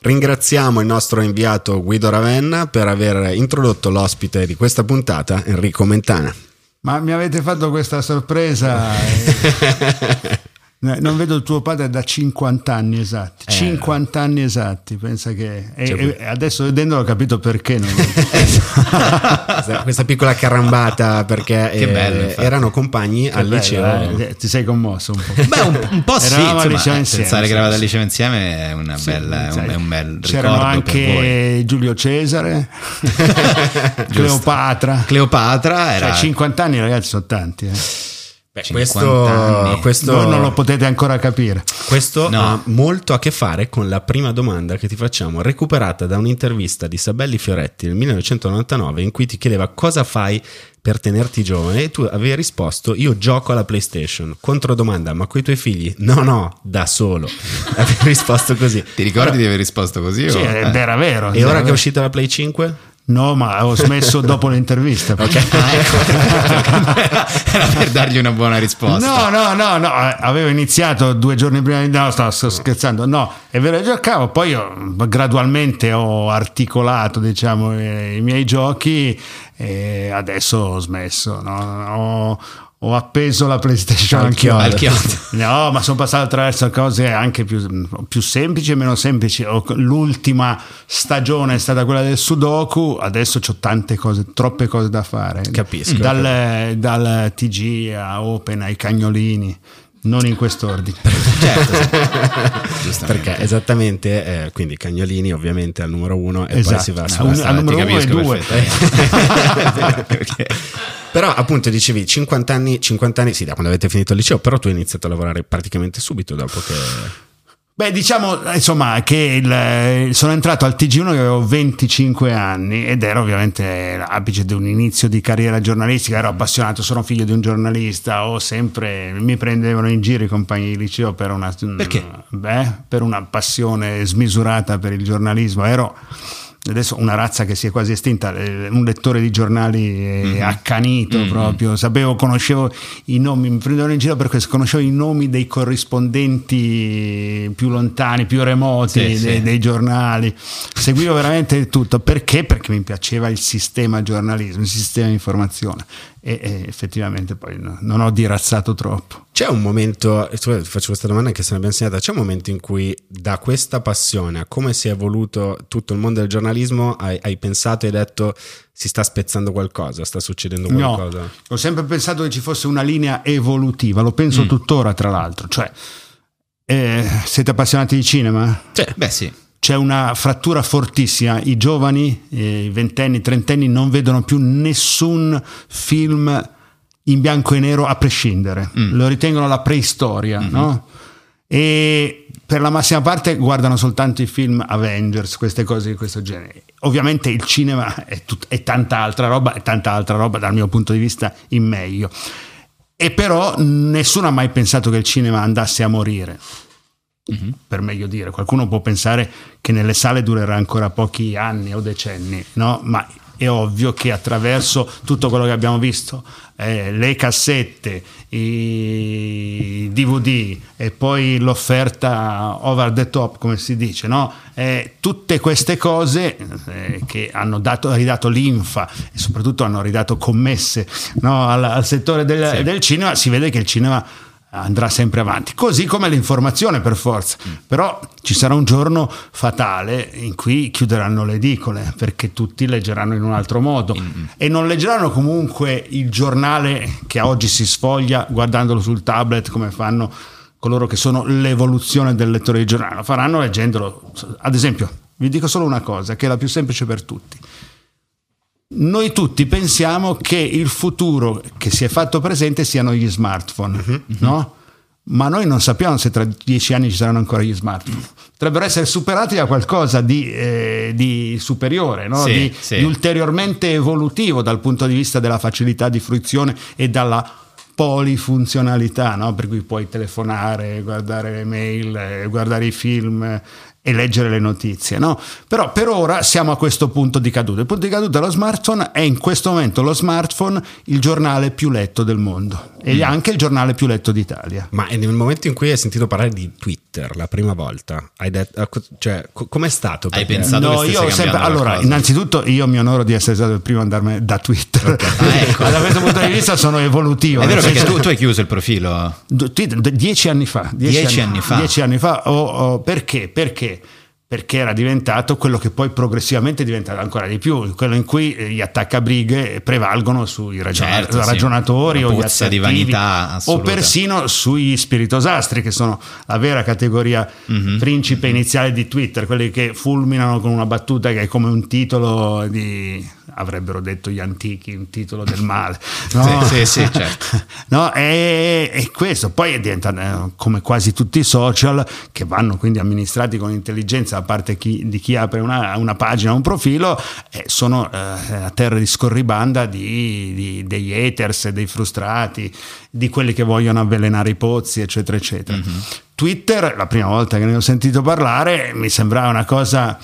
D: Ringraziamo il nostro inviato Guido Ravenna per aver introdotto l'ospite di questa puntata, Enrico Mentana.
B: Ma mi avete fatto questa sorpresa. *laughs* eh. Eh, Non vedo il tuo padre da 50 anni esatti. 50 anni esatti, pensa che. E,
D: Cioè,
B: e adesso vedendolo ho capito perché. Non *laughs*
D: questa, piccola carambata perché
A: Che
D: eh,
A: bello,
D: erano compagni al
B: Bello,
D: liceo.
B: eh, Ti sei commosso un po'.
A: Beh, un, un po' sì, insomma,
B: liceo
A: eh,
B: insieme,
A: pensare
B: sì,
A: che eravate
B: sì.
A: al liceo insieme è, una
B: Sì,
A: bella, è, un, è un bel
B: C'erano
A: ricordo per voi.
B: anche Giulio Cesare, *laughs* Cleopatra.
A: Cleopatra era...
B: Cioè, 50 anni, ragazzi, sono tanti. eh.
D: Beh,
A: 50
D: questo, questo,
B: Voi non lo potete ancora capire.
D: questo
A: No.
D: ha molto a che fare con la prima domanda che ti facciamo, recuperata da un'intervista di Sabelli Fioretti nel 1999 in cui ti chiedeva cosa fai per tenerti giovane e tu avevi risposto io gioco alla PlayStation. Controdomanda, ma coi tuoi figli? No, no, da solo. *laughs* avevi risposto così.
A: Ti ricordi di aver risposto così?
B: Sì,
A: o-
B: ed era vero.
D: E
B: era
D: ora che è
B: vero.
D: uscita la Play 5?
B: No, ma ho smesso dopo l'intervista.
A: Ah, ecco. Era *laughs* per dargli una buona risposta.
B: No, no, no, no, eh, avevo iniziato due giorni prima di... No, sto, sto scherzando. No, è vero, giocavo, poi gradualmente ho articolato, diciamo, eh, i miei giochi e adesso ho smesso. no? Ho, ho appeso la PlayStation
D: Al
B: chiodo.
A: Al chiodo. *laughs*
B: No, ma sono passato attraverso cose anche più, più semplici e meno semplici. L'ultima stagione è stata quella del Sudoku, adesso ho tante cose, troppe cose da fare.
D: Capisco.
B: Dal, dal TG a Open ai cagnolini, non in quest'ordine. *laughs*
A: Certo, sì. *laughs*
D: Perché esattamente, eh, quindi Cagnolini ovviamente al numero uno e poi
B: Esatto.
D: si va
B: No,
D: su
B: un- al numero uno e due. *laughs*
D: Però appunto dicevi 50 anni, 50 anni, sì, da quando avete finito il liceo, però tu hai iniziato a lavorare praticamente subito dopo che...
B: Beh, diciamo insomma che il- sono entrato al TG1 che avevo 25 anni ed ero ovviamente l'apice di un inizio di carriera giornalistica, ero appassionato, sono figlio di un giornalista, ho sempre mi prendevano in giro i compagni di liceo per una,
A: Perché?
B: Beh, per una passione smisurata per il giornalismo. Ero adesso una razza che si è quasi estinta, eh, un lettore di giornali eh, accanito proprio, sapevo, conoscevo i nomi, mi prendevano in giro per questo, conoscevo i nomi dei corrispondenti più lontani, più remoti
A: Sì,
B: dei,
A: sì.
B: dei giornali, seguivo veramente tutto, perché? Perché mi piaceva il sistema giornalismo, il sistema di informazione e, e effettivamente poi no- non ho dirazzato troppo.
D: C'è un momento, e tu- ti faccio questa domanda che se ne abbiamo insegnata, c'è un momento in cui da questa passione a come si è evoluto tutto il mondo del giornalismo hai, hai pensato e hai detto si sta spezzando qualcosa, sta succedendo qualcosa?
B: No, ho sempre pensato che ci fosse una linea evolutiva, lo penso tuttora tra l'altro, cioè eh, siete appassionati di cinema?
A: Beh, sì.
B: C'è una frattura fortissima, i giovani, i ventenni, trentenni non vedono più nessun film in bianco e nero a prescindere, lo ritengono la preistoria, no? E per la massima parte guardano soltanto i film Avengers, queste cose di questo genere. Ovviamente il cinema è, tut- è tanta altra roba, è tanta altra roba dal mio punto di vista in meglio. E però nessuno ha mai pensato che il cinema andasse a morire. Per meglio dire, qualcuno può pensare che nelle sale durerà ancora pochi anni o decenni, no? Ma è ovvio che attraverso tutto quello che abbiamo visto, eh, le cassette, i DVD e poi l'offerta over the top, come si dice, no? Eh, tutte queste cose eh, che hanno dato, ridato linfa e soprattutto hanno ridato commesse no? al, al settore del,
A: Sì.
B: del cinema, si vede che il cinema andrà sempre avanti, così come l'informazione per forza. Però ci sarà un giorno fatale in cui chiuderanno le edicole perché tutti leggeranno in un altro modo e non leggeranno comunque il giornale che oggi si sfoglia guardandolo sul tablet come fanno coloro che sono l'evoluzione del lettore di giornale, lo faranno leggendolo. Ad esempio, vi dico solo una cosa che è la più semplice per tutti. Noi tutti pensiamo che il futuro che si è fatto presente siano gli smartphone, no? Ma noi non sappiamo se tra dieci anni ci saranno ancora gli smartphone. Potrebbero essere superati da qualcosa di, eh, di superiore, no?
A: Sì,
B: di,
A: sì.
B: di ulteriormente evolutivo dal punto di vista della facilità di fruizione e dalla polifunzionalità, no? per cui puoi telefonare, guardare le mail, eh, guardare i film e leggere le notizie. No? Però per ora siamo a questo punto di caduta. Il punto di caduta dello smartphone è in questo momento lo smartphone il giornale più letto del mondo e anche il giornale più letto d'Italia.
D: Ma nel momento in cui hai sentito parlare di Twitter la prima volta, hai detto, cioè, co- com'è stato?
A: Hai pensato-
B: No,
A: che
B: io sempre. Allora,
A: qualcosa.
B: innanzitutto, io mi onoro di essere stato il primo ad andarmene da Twitter. *laughs*
A: Ah, ecco.
B: da questo punto di vista sono evolutivo.
A: È vero perché tu, tu hai chiuso il profilo.
B: Dieci anni fa.
A: Dieci anni fa.
B: Dieci anni fa. Oh, oh, perché? Perché? Perché era diventato quello che poi progressivamente è diventato ancora di più, quello in cui eh, gli attaccabrighe prevalgono sui ragiona-
A: Certo, sì.
B: ragionatori
A: Una
B: o gli assertivi,
A: vanità
B: o persino sui spiritosastri che sono la vera categoria
A: Mhm.
B: principe iniziale di Twitter, quelli che fulminano con una battuta che è come un titolo di avrebbero detto gli antichi, un titolo del male. *laughs* No?
A: Sì, sì, sì, certo. *laughs*
B: No, è, è questo. Poi diventa eh, come quasi tutti i social che vanno quindi amministrati con intelligenza da parte chi- di chi apre una, una pagina, un profilo, eh, sono eh, a terra di scorribanda di, di- degli haters, dei frustrati, di quelli che vogliono avvelenare i pozzi, eccetera, eccetera. Twitter, la prima volta che ne ho sentito parlare, mi sembrava una cosa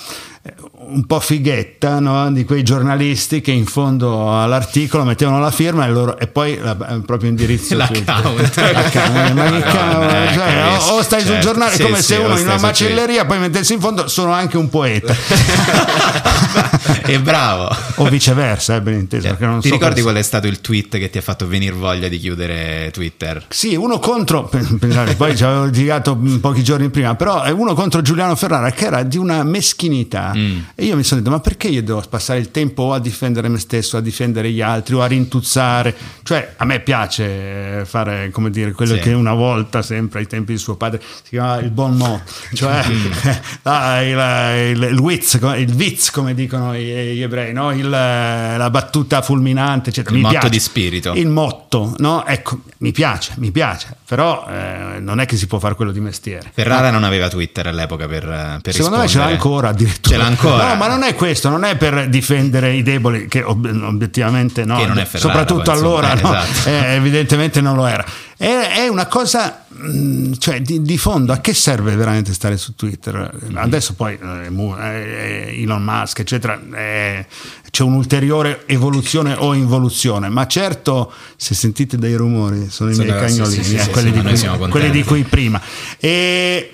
B: un po' fighetta no? di quei giornalisti che in fondo all'articolo mettevano la firma e, loro, e poi la- il proprio indirizzo
A: L'account.
B: L'account, ma *laughs* che
A: Madonna,
B: cavolo, cioè, o, stai sul
A: Certo.
B: giornale
A: Sì,
B: come
A: sì,
B: se uno in una macelleria poi mettessi in fondo sono anche un poeta *laughs*
A: e bravo.
B: o viceversa, eh, ben inteso. non
A: Ti
B: so
A: ricordi qual è stato il tweet che ti ha fatto venire voglia di chiudere Twitter?
B: Sì, uno contro, *laughs* pensate, poi ci avevo litigato pochi giorni prima, però è uno contro Giuliano Ferrara che era di una meschinità.
A: Mm.
B: E io mi sono detto, ma perché io devo passare il tempo o a difendere me stesso, a difendere gli altri o a rintuzzare? Cioè, a me piace fare, come dire, quello
A: Sì.
B: che una volta, sempre ai tempi di suo padre, si chiamava il bon mot, cioè
A: Mm. *laughs*
B: ah, il, il, il witz, il witz, come dicono gli, ebrei, no? Il, la battuta fulminante, eccetera.
A: Il
B: Mi
A: motto
B: piace.
A: di spirito.
B: Il motto, no? Ecco, mi piace, mi piace, però eh, non è che si può fare quello di mestiere.
A: Ferrara non aveva Twitter all'epoca per, per
B: Secondo me ce l'ha
A: rispondere.
B: ancora addirittura.
A: Ce l'ha ancora.
B: No, ma non è questo, non è per difendere i deboli, che ob- obiettivamente no.
A: Che Ferrara,
B: Soprattutto
A: poi,
B: allora,
A: eh,
B: no?
A: esatto.
B: Eh, evidentemente non lo era. È, è una cosa, mh, cioè di, di fondo, a che serve veramente stare su Twitter? Adesso poi eh, Mu- eh, Elon Musk, eccetera, eh, c'è un'ulteriore evoluzione o involuzione, ma certo, se sentite dei rumori, sono i
D: Sono-
B: miei
D: sì,
B: cagnolini,
D: sì, sì,
B: eh,
D: sì,
B: quelli, di cui, quelli di cui prima. E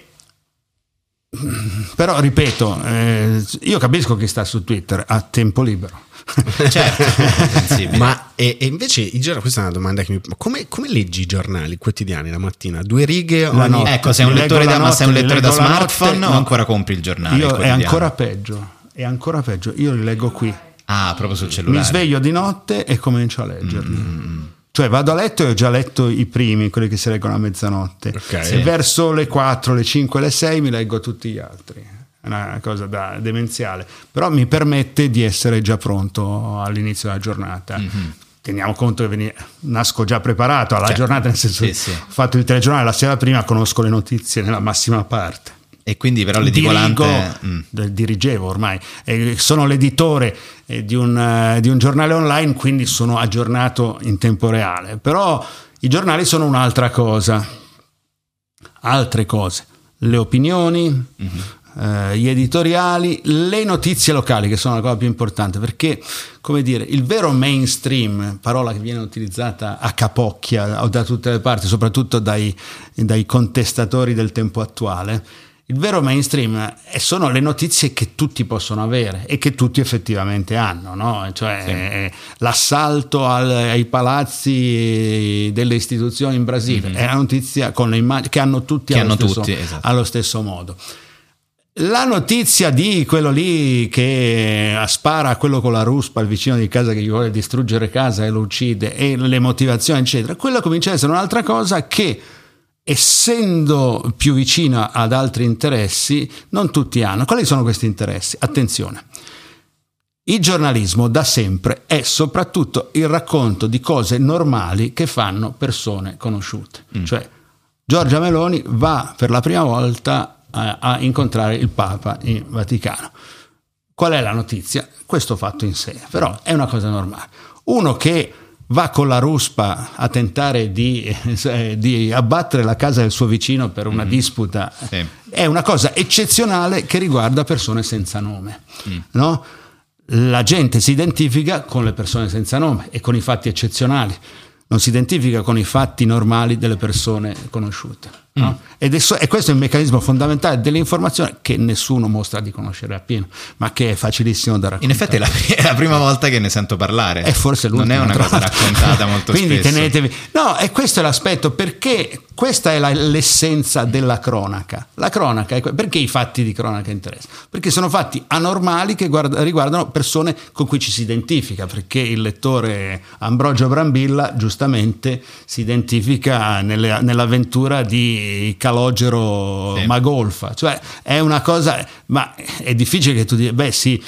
B: però ripeto, eh, io capisco chi sta su Twitter a tempo libero. *laughs*
A: Certo.
D: Ma e, e invece i giornali, questa è una domanda che mi. Come, come leggi i giornali quotidiani la mattina? Due righe
B: La
D: ogni.
B: notte.
A: Ecco, sei un lettore da, ma sei un
B: notte,
A: lettore da smartphone
B: notte,
A: o
B: no.
A: ancora compri il giornale? il
B: Io, è ancora peggio, è ancora peggio. Io li leggo qui.
A: Ah, proprio sul cellulare.
B: Mi sveglio di notte e comincio a leggerli.
A: Mm,
B: Cioè vado a letto e ho già letto i primi, quelli che si leggono a mezzanotte.
D: Ok.
B: E verso le 4, le 5, le 6 mi leggo tutti gli altri. È una cosa da demenziale, però mi permette di essere già pronto all'inizio della giornata.
A: Mhm.
B: Teniamo conto che veni- nasco già preparato alla
A: Certo.
B: giornata, nel senso
A: Sì,
B: che
A: sì.
B: ho fatto il telegiornale la sera prima, conosco le notizie nella massima parte.
A: E quindi però l'edicolante...
B: Dirigo-
A: Mm.
B: d- dirigevo ormai, Eh, sono l'editore eh, di un, eh, di un giornale online, quindi sono aggiornato in tempo reale. Però i giornali sono un'altra cosa, altre cose, le opinioni, eh, gli editoriali, le notizie locali, che sono la cosa più importante, perché, come dire, il vero mainstream, parola che viene utilizzata a capocchia o da tutte le parti, soprattutto dai, dai contestatori del tempo attuale, il vero mainstream sono le notizie che tutti possono avere e che tutti effettivamente hanno, no? cioè eh, l'assalto al- ai palazzi delle istituzioni in Brasile è una notizia con le immagini che hanno tutti,
A: Che
B: allo,
A: hanno
B: stesso,
A: tutti, esatto.
B: allo stesso modo. La notizia di quello lì che spara a quello con la ruspa al vicino di casa che gli vuole distruggere casa e lo uccide e le motivazioni eccetera, quella comincia a essere un'altra cosa che essendo più vicina ad altri interessi non tutti hanno. Quali sono questi interessi? Attenzione. Il giornalismo da sempre è soprattutto il racconto di cose normali che fanno persone conosciute. Cioè, Giorgia Meloni va per la prima volta a, a incontrare il Papa in Vaticano. Qual è la notizia? Questo fatto in sé, però è una cosa normale. Uno che va con la ruspa a tentare di, eh, di abbattere la casa del suo vicino per una disputa
A: Sì.
B: è una cosa eccezionale che riguarda persone senza nome. no? La gente si identifica con le persone senza nome e con i fatti eccezionali, non si identifica con i fatti normali delle persone conosciute. no? Ed è, e questo è il meccanismo fondamentale dell'informazione che nessuno mostra di conoscere appieno, ma che è facilissimo da raccontare.
A: In effetti è la, è la prima volta che ne sento parlare.
B: E forse
A: Non
B: l'ultima,
A: è una cosa raccontata molto
B: Quindi
A: spesso.
B: tenetevi. No, e questo è l'aspetto perché questa è la- l'essenza della cronaca. La cronaca è perché i fatti di cronaca interessano? Perché sono fatti anormali che guarda- riguardano persone con cui ci si identifica, perché il lettore Ambrogio Brambilla giustamente si identifica nelle- nell'avventura di Calogero
A: Sì.
B: Magolfa, cioè è una cosa, ma è difficile che tu dica, beh sì,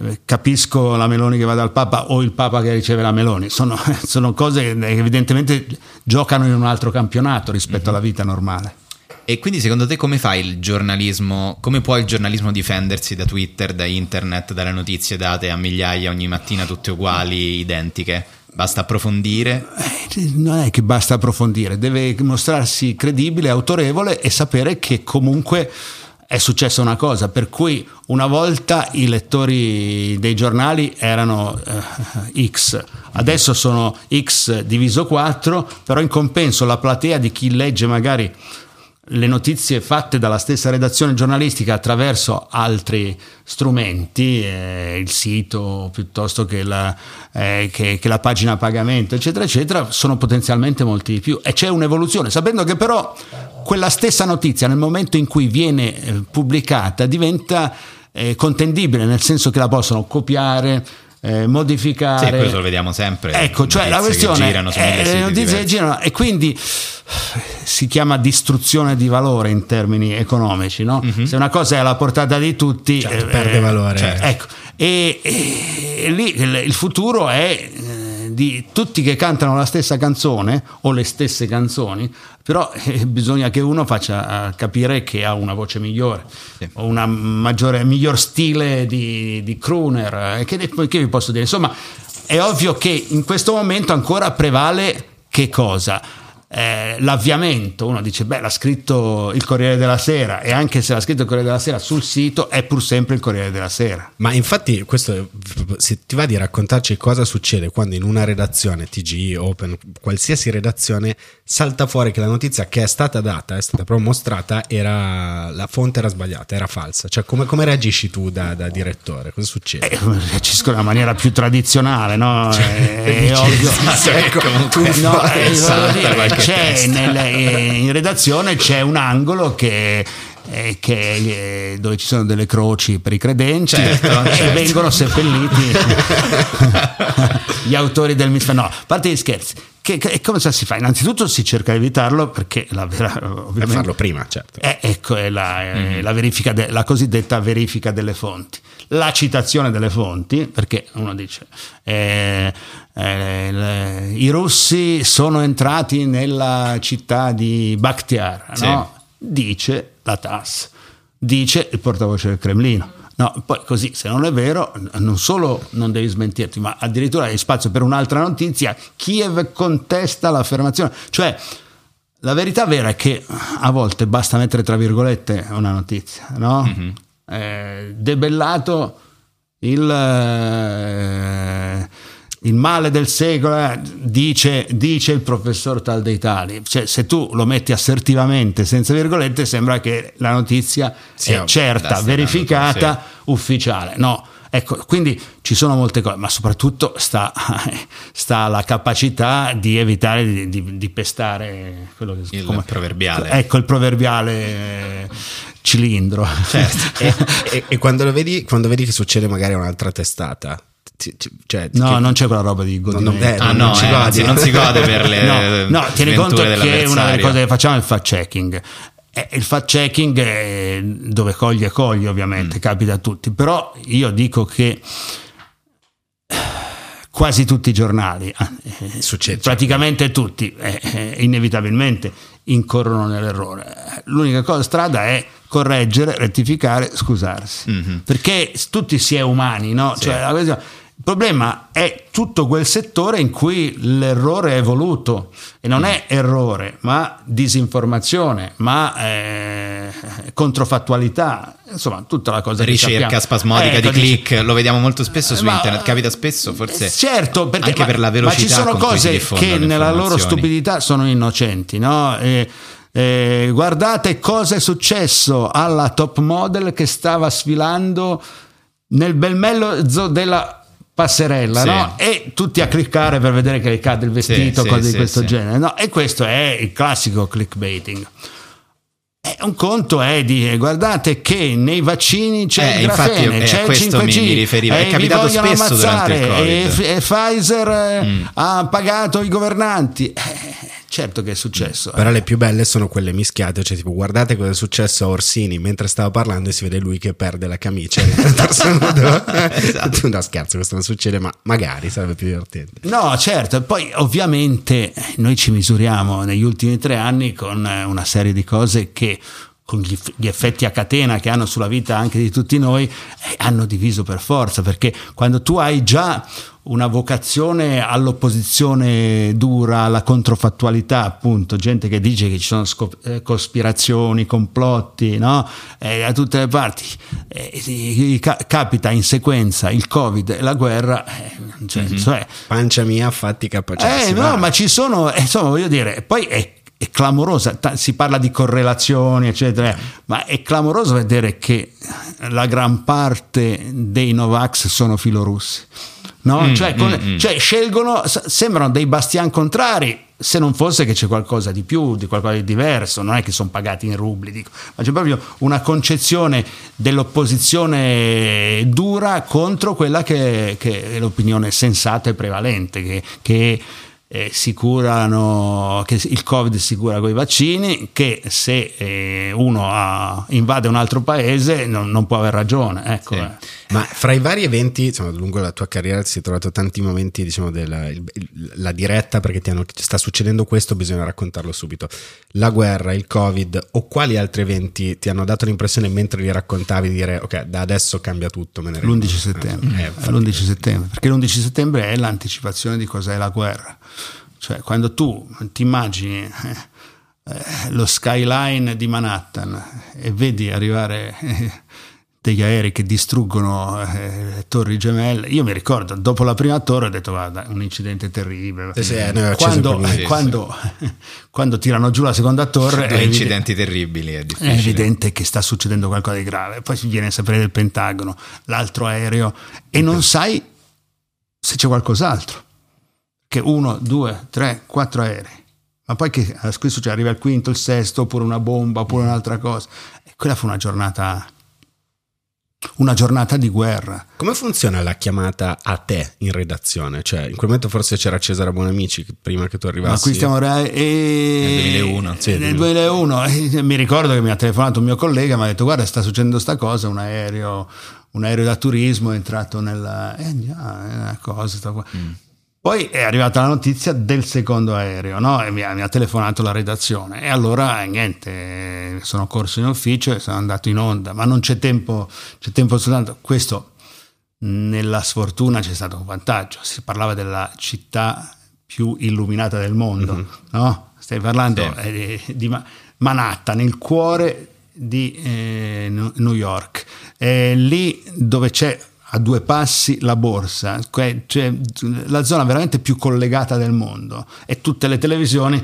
B: eh, capisco la Meloni che va dal Papa o il Papa che riceve la Meloni, sono, *laughs* sono cose che evidentemente giocano in un altro campionato rispetto alla vita normale.
A: E quindi secondo te come fa il giornalismo, come può il giornalismo difendersi da Twitter, da internet, dalle notizie date a migliaia ogni mattina tutte uguali, identiche? Basta approfondire?
B: Eh, Non è che basta approfondire, deve mostrarsi credibile, autorevole e sapere che comunque è successa una cosa, per cui una volta i lettori dei giornali erano eh, X, adesso sono X diviso 4, però in compenso la platea di chi legge magari le notizie fatte dalla stessa redazione giornalistica attraverso altri strumenti, eh, il sito piuttosto che la, eh, che, che la pagina a pagamento, eccetera, eccetera, sono potenzialmente molti di più. E c'è un'evoluzione, sapendo che però quella stessa notizia nel momento in cui viene eh, pubblicata diventa eh, contendibile, nel senso che la possono copiare, eh, modificare.
A: Sì, questo lo vediamo sempre.
B: Ecco, cioè la questione
A: girano su
B: è le
A: siti
B: notizie che girano e quindi si chiama distruzione di valore in termini economici, no? Se una cosa è alla portata di tutti.
D: Certo,
B: eh,
D: perde
B: eh,
D: valore.
B: certo. Ecco, e, e- e lì il, il futuro è eh, di tutti che cantano la stessa canzone o le stesse canzoni, però eh, bisogna che uno faccia eh, capire che ha una voce migliore o una maggiore, miglior stile di, di crooner. eh, Che, che vi posso dire? Insomma, è ovvio che in questo momento ancora prevale che cosa? Eh, l'avviamento, uno dice, beh, l'ha scritto il Corriere della Sera, e anche se l'ha scritto il Corriere della Sera sul sito, è pur sempre il Corriere della Sera.
D: Ma infatti, questo è- se ti va di raccontarci cosa succede quando in una redazione, TG, Open, qualsiasi redazione, salta fuori che la notizia che è stata data, è stata proprio mostrata, era la fonte era sbagliata, era falsa. Cioè, come, come reagisci tu da, da direttore? Cosa succede?
B: Eh, *laughs* reagisco nella maniera più tradizionale, no?
D: Cioè, *laughs*
B: è, è
D: dici,
B: ovvio.
D: esatto, ecco, tu
B: no, *laughs* eh,
D: salta qualche
B: c'è nel- eh, in redazione c'è un angolo che eh, che, eh, dove ci sono delle croci per i credenti
A: Certo,
B: e
A: certo.
B: vengono seppelliti *laughs* gli autori del misfano. No, a parte gli scherzi, che, che- come si fa? Innanzitutto si cerca di evitarlo perché la vera, *laughs*
D: Per farlo prima, certo.
B: eh, ecco, è la, eh,
A: Mhm.
B: la verifica de- la cosiddetta verifica delle fonti. La citazione delle fonti, perché uno dice eh, eh, le- i russi sono entrati nella città di Bakhtiar,
A: Sì.
B: no? dice la TASS, dice il portavoce del Cremlino. No, poi così, se non è vero, non solo non devi smentirti, ma addirittura hai spazio per un'altra notizia. Kiev contesta l'affermazione. Cioè, la verità vera è che a volte basta mettere tra virgolette una notizia, no? Eh, debellato il, eh, il male del secolo, eh, dice, dice il professor tal dei tali. Cioè, se tu lo metti assertivamente, senza virgolette, sembra che la notizia
A: Sia
B: è certa, verificata, ufficiale. No. Ecco, quindi ci sono molte cose, ma soprattutto sta, *laughs* sta alla capacità di evitare di, di- di pestare quello che
A: Il proverbiale.
B: Ecco il proverbiale cilindro.
A: Certo. *laughs*
D: e, e- e quando, lo vedi, quando vedi che succede magari a un'altra testata, ti- ti- cioè,
B: No,
D: che-
B: non c'è quella roba di godimento.
D: non- eh,
A: Ah,
D: non
A: no,
D: ci
A: eh, anzi, non si gode per *laughs* le
B: no, no, tieni conto che una delle cose che facciamo è il fact checking. Eh, il fact checking è dove coglie coglie
A: Mm.
B: ovviamente, capita a tutti, però io dico che quasi tutti i giornali, eh,
D: Succede.
B: praticamente tutti, eh, inevitabilmente incorrono nell'errore. L'unica cosa, strada è correggere, rettificare, scusarsi,
A: Mhm.
B: perché tutti si è umani, no? Cioè, la questione- il problema è tutto quel settore in cui l'errore è voluto e non è errore, ma disinformazione, ma eh, controfattualità, insomma, tutta la cosa
A: ricerca spasmodica
B: Ecco,
A: di
B: dice-
A: click, lo vediamo molto spesso su
B: Ma-
A: internet, capita spesso, forse
B: certo, perché,
A: anche
B: ma,
A: per la
B: ma
A: velocità
B: ci sono cose che nella loro stupidità sono innocenti, no? E- eh, guardate cosa è successo alla top model che stava sfilando nel bel mezzo della passerella,
A: Sì.
B: no? E tutti a cliccare per vedere che le cade il vestito,
A: sì,
B: cose di
A: sì,
B: questo
A: sì.
B: genere, no? E questo è il classico clickbaiting. E un conto è di guardate che nei vaccini c'è
A: Eh,
B: il grafene,
A: eh,
B: c'è il
A: questo
B: 5G,
A: mi- riferiva, è
B: e vi
A: capitato spesso durante il Covid.
B: E, e Pfizer eh,
A: Mm.
B: ha pagato i governanti. Eh, certo che è successo.
D: Però le più belle sono quelle mischiate, cioè tipo guardate cosa è successo a Orsini mentre stava parlando e si vede lui che perde la camicia. *laughs*
A: Esatto. *laughs*
D: No scherzo, questo non succede, ma magari sarebbe più divertente.
B: No, certo, e poi ovviamente noi ci misuriamo negli ultimi tre anni con eh, una serie di cose che con gli, effetti a catena che hanno sulla vita anche di tutti noi, eh, hanno diviso per forza, perché quando tu hai già una vocazione all'opposizione dura, alla controfattualità, appunto, gente che dice che ci sono scop- eh, cospirazioni, complotti, no? Eh, a tutte le parti, eh, ca- capita in sequenza il Covid e la guerra, cioè,
D: Mhm.
B: cioè,
D: Pancia mia, fatti capacità.
B: eh, no, ma ci sono, eh, insomma, voglio dire, poi è, è clamorosa, si parla di correlazioni, eccetera, ma è clamoroso vedere che la gran parte dei Novax sono filorussi. No?
A: Mm,
B: cioè, con-
A: mm, mm.
B: cioè, scelgono, sembrano dei bastian contrari. Se non fosse che c'è qualcosa di più, di qualcosa di diverso, non è che sono pagati in rubli, dico, ma c'è proprio una concezione dell'opposizione dura contro quella che, che è l'opinione sensata e prevalente, che, che eh, si curano, che il Covid si cura con i vaccini, che se eh, uno ha- invade un altro paese non, non può aver ragione. Ecco, eh.
D: Ma fra i vari eventi, insomma, lungo la tua carriera ti sei trovato tanti momenti, diciamo, della il- la diretta perché ti hanno- sta succedendo questo, bisogna raccontarlo subito. La guerra, il Covid o quali altri eventi ti hanno dato l'impressione mentre li raccontavi di dire ok, da adesso cambia tutto, me ne rendo
B: L'11
D: conto."
B: settembre,
D: Eh,
B: È
D: infatti.
B: l'11 settembre, perché l'11 settembre è l'anticipazione di cos'è la guerra. Cioè, quando tu ti immagini eh, eh, lo skyline di Manhattan e vedi arrivare eh, degli aerei che distruggono eh, le torri gemelle, io mi ricordo, dopo la prima torre ho detto guarda, un incidente terribile.
D: Sì, sì, eh, acceso
B: quando,
A: sì,
B: quando, quando tirano giù la seconda torre,
A: Due incidenti terribili, è
B: è evidente che sta succedendo qualcosa di grave. Poi si viene a sapere del Pentagono, l'altro aereo, e non sai se c'è qualcos'altro. Che uno, due, tre, quattro aerei. Ma poi che a questo ci arriva il quinto, il sesto, oppure una bomba, oppure un'altra cosa. E quella fu una giornata. Una giornata di guerra.
D: Come funziona la chiamata a te in redazione? Cioè, in quel momento forse c'era Cesare Buonamici prima che tu arrivassi.
B: Ma qui stiamo re- e-
A: Nel 2001,
D: sì,
B: nel 2001 eh, mi ricordo che mi ha telefonato un mio collega e mi ha detto guarda sta succedendo sta cosa un aereo un aereo da turismo è entrato nella eh è una cosa sta qua. Poi è arrivata la notizia del secondo aereo no? e mi ha, mi ha telefonato la redazione e allora eh, niente sono corso in ufficio e sono andato in onda ma non c'è tempo c'è tempo soltanto questo nella sfortuna c'è stato un vantaggio, si parlava della città più illuminata del mondo, no? Stai parlando
A: Sì.
B: eh, di Ma- Manhattan, il cuore di eh, New New York, Eh, lì dove c'è a due passi la borsa, que- cioè la zona veramente più collegata del mondo. E tutte le televisioni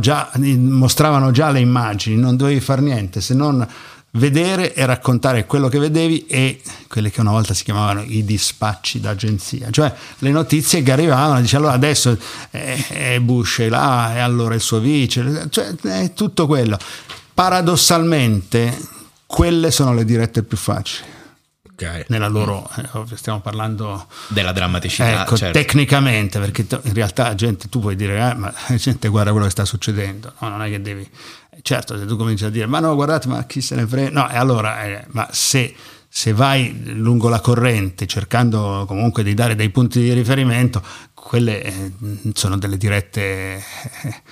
B: già, mostravano già le immagini, non dovevi fare niente se non vedere e raccontare quello che vedevi e quelle che una volta si chiamavano i dispacci d'agenzia, cioè le notizie che arrivavano, dice allora adesso eh, è Bush è là e allora il suo vice, cioè è tutto quello. Paradossalmente quelle sono le dirette più facili
D: Ok.
B: nella loro, ovvio, stiamo parlando
A: Della drammaticità,
B: ecco,
A: certo.
B: tecnicamente, perché in realtà gente, tu puoi dire, eh, ma la gente guarda quello che sta succedendo, no, non è che devi, certo se tu cominci a dire, ma no guardate, ma chi se ne frega, no, e allora, eh, ma se, se vai lungo la corrente cercando comunque di dare dei punti di riferimento, quelle eh, sono delle dirette... eh,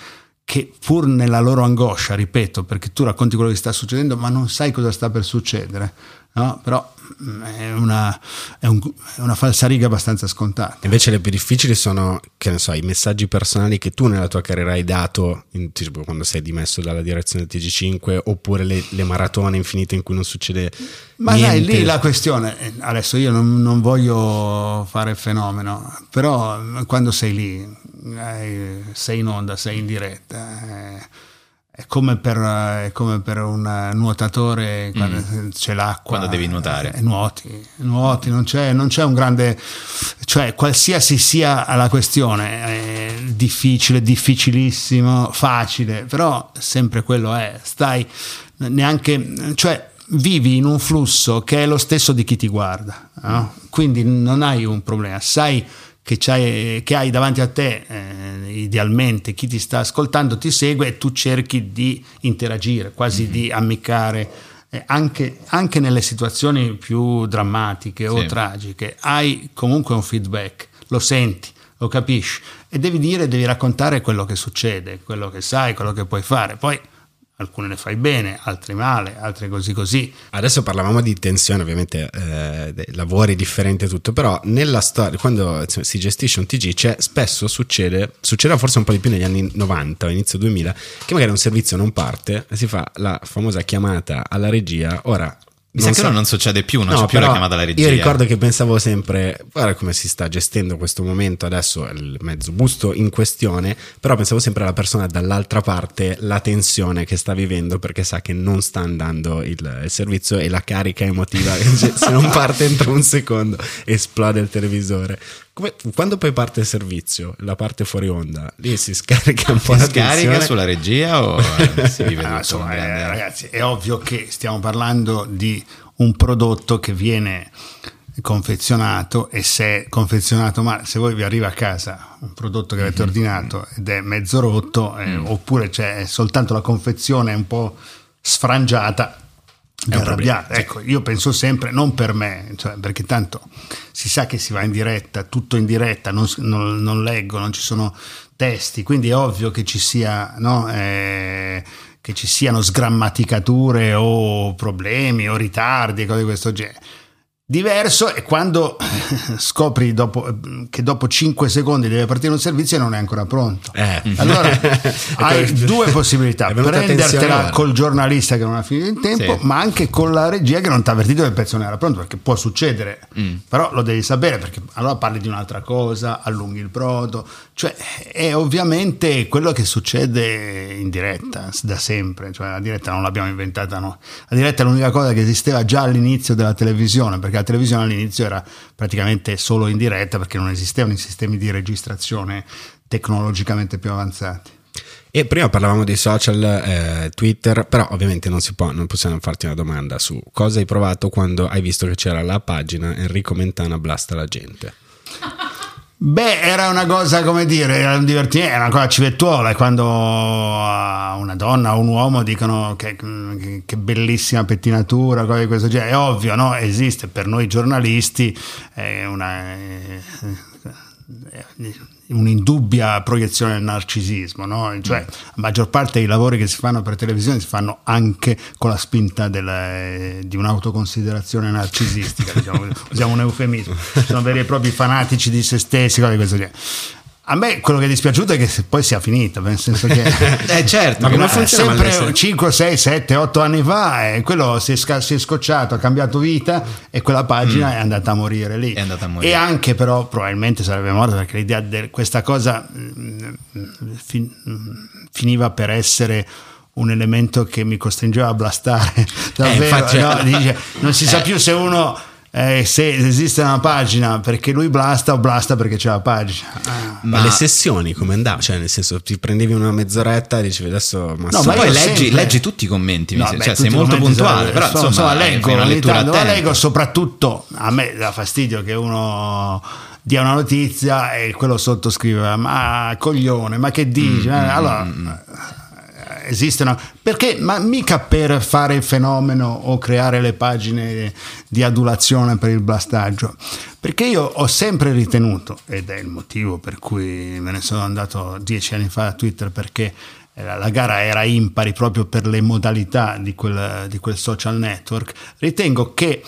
B: che pur nella loro angoscia, ripeto, perché tu racconti quello che sta succedendo, ma non sai cosa sta per succedere, no? però mm, è una, è un- è una falsariga abbastanza scontata.
D: Invece le più difficili sono, che ne so, i messaggi personali che tu nella tua carriera hai dato, in- tipo quando sei dimesso dalla direzione del TG5, oppure le, le maratone infinite in cui non succede
B: Ma
D: niente.
B: dai, lì la questione, adesso io non, non voglio fare il fenomeno, però quando sei lì, eh, sei in onda, sei in diretta, eh, è come per, eh, è come per un nuotatore quando c'è l'acqua.
A: Quando devi nuotare.
B: eh, nuoti, nuoti, non c'è, non c'è un grande... cioè qualsiasi sia la questione, è difficile, difficilissimo, facile, però sempre quello è, stai neanche... cioè vivi in un flusso che è lo stesso di chi ti guarda, no? quindi non hai un problema, sai che, c'hai- che hai davanti a te eh, idealmente chi ti sta ascoltando, ti segue e tu cerchi di interagire, quasi di ammiccare. eh, anche, anche nelle situazioni più drammatiche o
A: Sì.
B: tragiche, hai comunque un feedback, lo senti, lo capisci e devi dire, devi raccontare quello che succede, quello che sai, quello che puoi fare. Poi alcune le fai bene, altre male, altre così così.
D: Adesso parlavamo di tensione, ovviamente eh, lavori differenti e tutto, però nella storia, quando si gestisce un TG, c'è, spesso succede, succedeva forse un po' di più negli anni 90 o inizio 2000, che magari un servizio non parte e si fa la famosa chiamata alla regia. Ora,
A: Mi sa che ora non succede più, non
D: No,
A: c'è più la chiamata alla regia.
D: Io ricordo che pensavo sempre, guarda come si sta gestendo questo momento adesso, il mezzo busto in questione, però pensavo sempre alla persona dall'altra parte, la tensione che sta vivendo perché sa che non sta andando il, il servizio e la carica emotiva, *laughs* se non parte entro un secondo esplode il televisore. Come- quando poi parte il servizio, la parte fuori onda, lì si scarica un po'
A: Si
D: la
A: scarica sulla regia o eh, *laughs* si vive
B: Ah, insomma, eh, ragazzi, è ovvio che stiamo parlando di un prodotto che viene confezionato e se è confezionato male, se voi vi arriva a casa un prodotto che avete ordinato ed è mezzo rotto, eh,
A: Mm.
B: oppure c'è soltanto la confezione un po' sfrangiata,
D: problema,
B: arrabbiate. Ecco, io penso sempre, non per me, cioè, perché tanto si sa che si va in diretta, tutto in diretta, non, non- non leggo, non ci sono testi, quindi è ovvio che ci sia, no, eh, che ci siano sgrammaticature o problemi o ritardi, cose di questo genere. Diverso è quando *laughs* scopri dopo, che dopo 5 secondi deve partire un servizio e non è ancora pronto.
D: Eh.
B: Allora *laughs* hai due possibilità: *laughs* prendertela col giornalista che non ha finito in tempo,
A: Sì.
B: ma anche con la regia che non ti ha avvertito che il pezzo non era pronto, perché può succedere,
A: Mm.
B: però lo devi sapere perché allora parli di un'altra cosa, allunghi il brodo, cioè è ovviamente quello che succede in diretta da sempre, cioè la diretta non l'abbiamo inventata noi, la diretta è l'unica cosa che esisteva già all'inizio della televisione, perché la televisione all'inizio era praticamente solo in diretta perché non esistevano i sistemi di registrazione tecnologicamente più avanzati.
D: E prima parlavamo dei social, eh, Twitter, però ovviamente non si può, non possiamo farti una domanda su cosa hai provato quando hai visto che c'era la pagina Enrico Mentana blasta la gente. *laughs*
B: Beh, era una cosa, come dire, era un divertimento, era una cosa civettuola, quando una donna o un uomo dicono che, che- che bellissima pettinatura, cose di questo genere. È ovvio, no? Esiste per noi giornalisti è una... è- è un'indubbia proiezione del narcisismo, no? cioè la maggior parte dei lavori che si fanno per televisione si fanno anche con la spinta della- di un'autoconsiderazione narcisistica, diciamo, *laughs* usiamo un eufemismo, sono veri e propri fanatici di se stessi, cose di questo genere. A me quello che è dispiaciuto è che poi sia finita, nel senso che *laughs*
A: Eh certo,
D: Ma come funziona?
B: sempre
D: Sempre
B: 5, 6, 7, 8 anni fa e quello si è, sca- si è scocciato, ha cambiato vita e quella pagina è andata a morire lì.
A: Mm. È andata a morire.
B: E anche però probabilmente sarebbe morta perché l'idea di questa cosa mm, fin- mm, finiva per essere un elemento che mi costringeva a blastare *laughs* davvero
D: infatti-
B: no? *laughs* Dice, non si sa più se uno eh, se esiste una pagina perché lui blasta o blasta perché c'è la pagina Ah.
D: Ma,
A: Ma-
D: le sessioni come andava? Cioè, nel senso, ti prendevi una mezz'oretta e dicevi adesso. Ma
B: No,
D: sì,
B: ma
A: poi leggi,
B: sempre-
A: leggi tutti i commenti,
B: No, beh,
A: cioè
B: tutti
A: sei molto puntuale, però insomma,
B: insomma, leggo ogni
A: lettura
B: tanto,
A: attenta.
B: leggo soprattutto a me dà fastidio che uno dia una notizia e quello sottoscrive ma coglione ma che dici
A: Mm,
B: Eh, allora eh, esistono? Perché ma mica per fare il fenomeno o creare le pagine di adulazione per il blastaggio. Perché io ho sempre ritenuto ed è il motivo per cui me ne sono andato dieci anni fa a Twitter perché eh, la gara era impari proprio per le modalità di quel, di quel social network ritengo che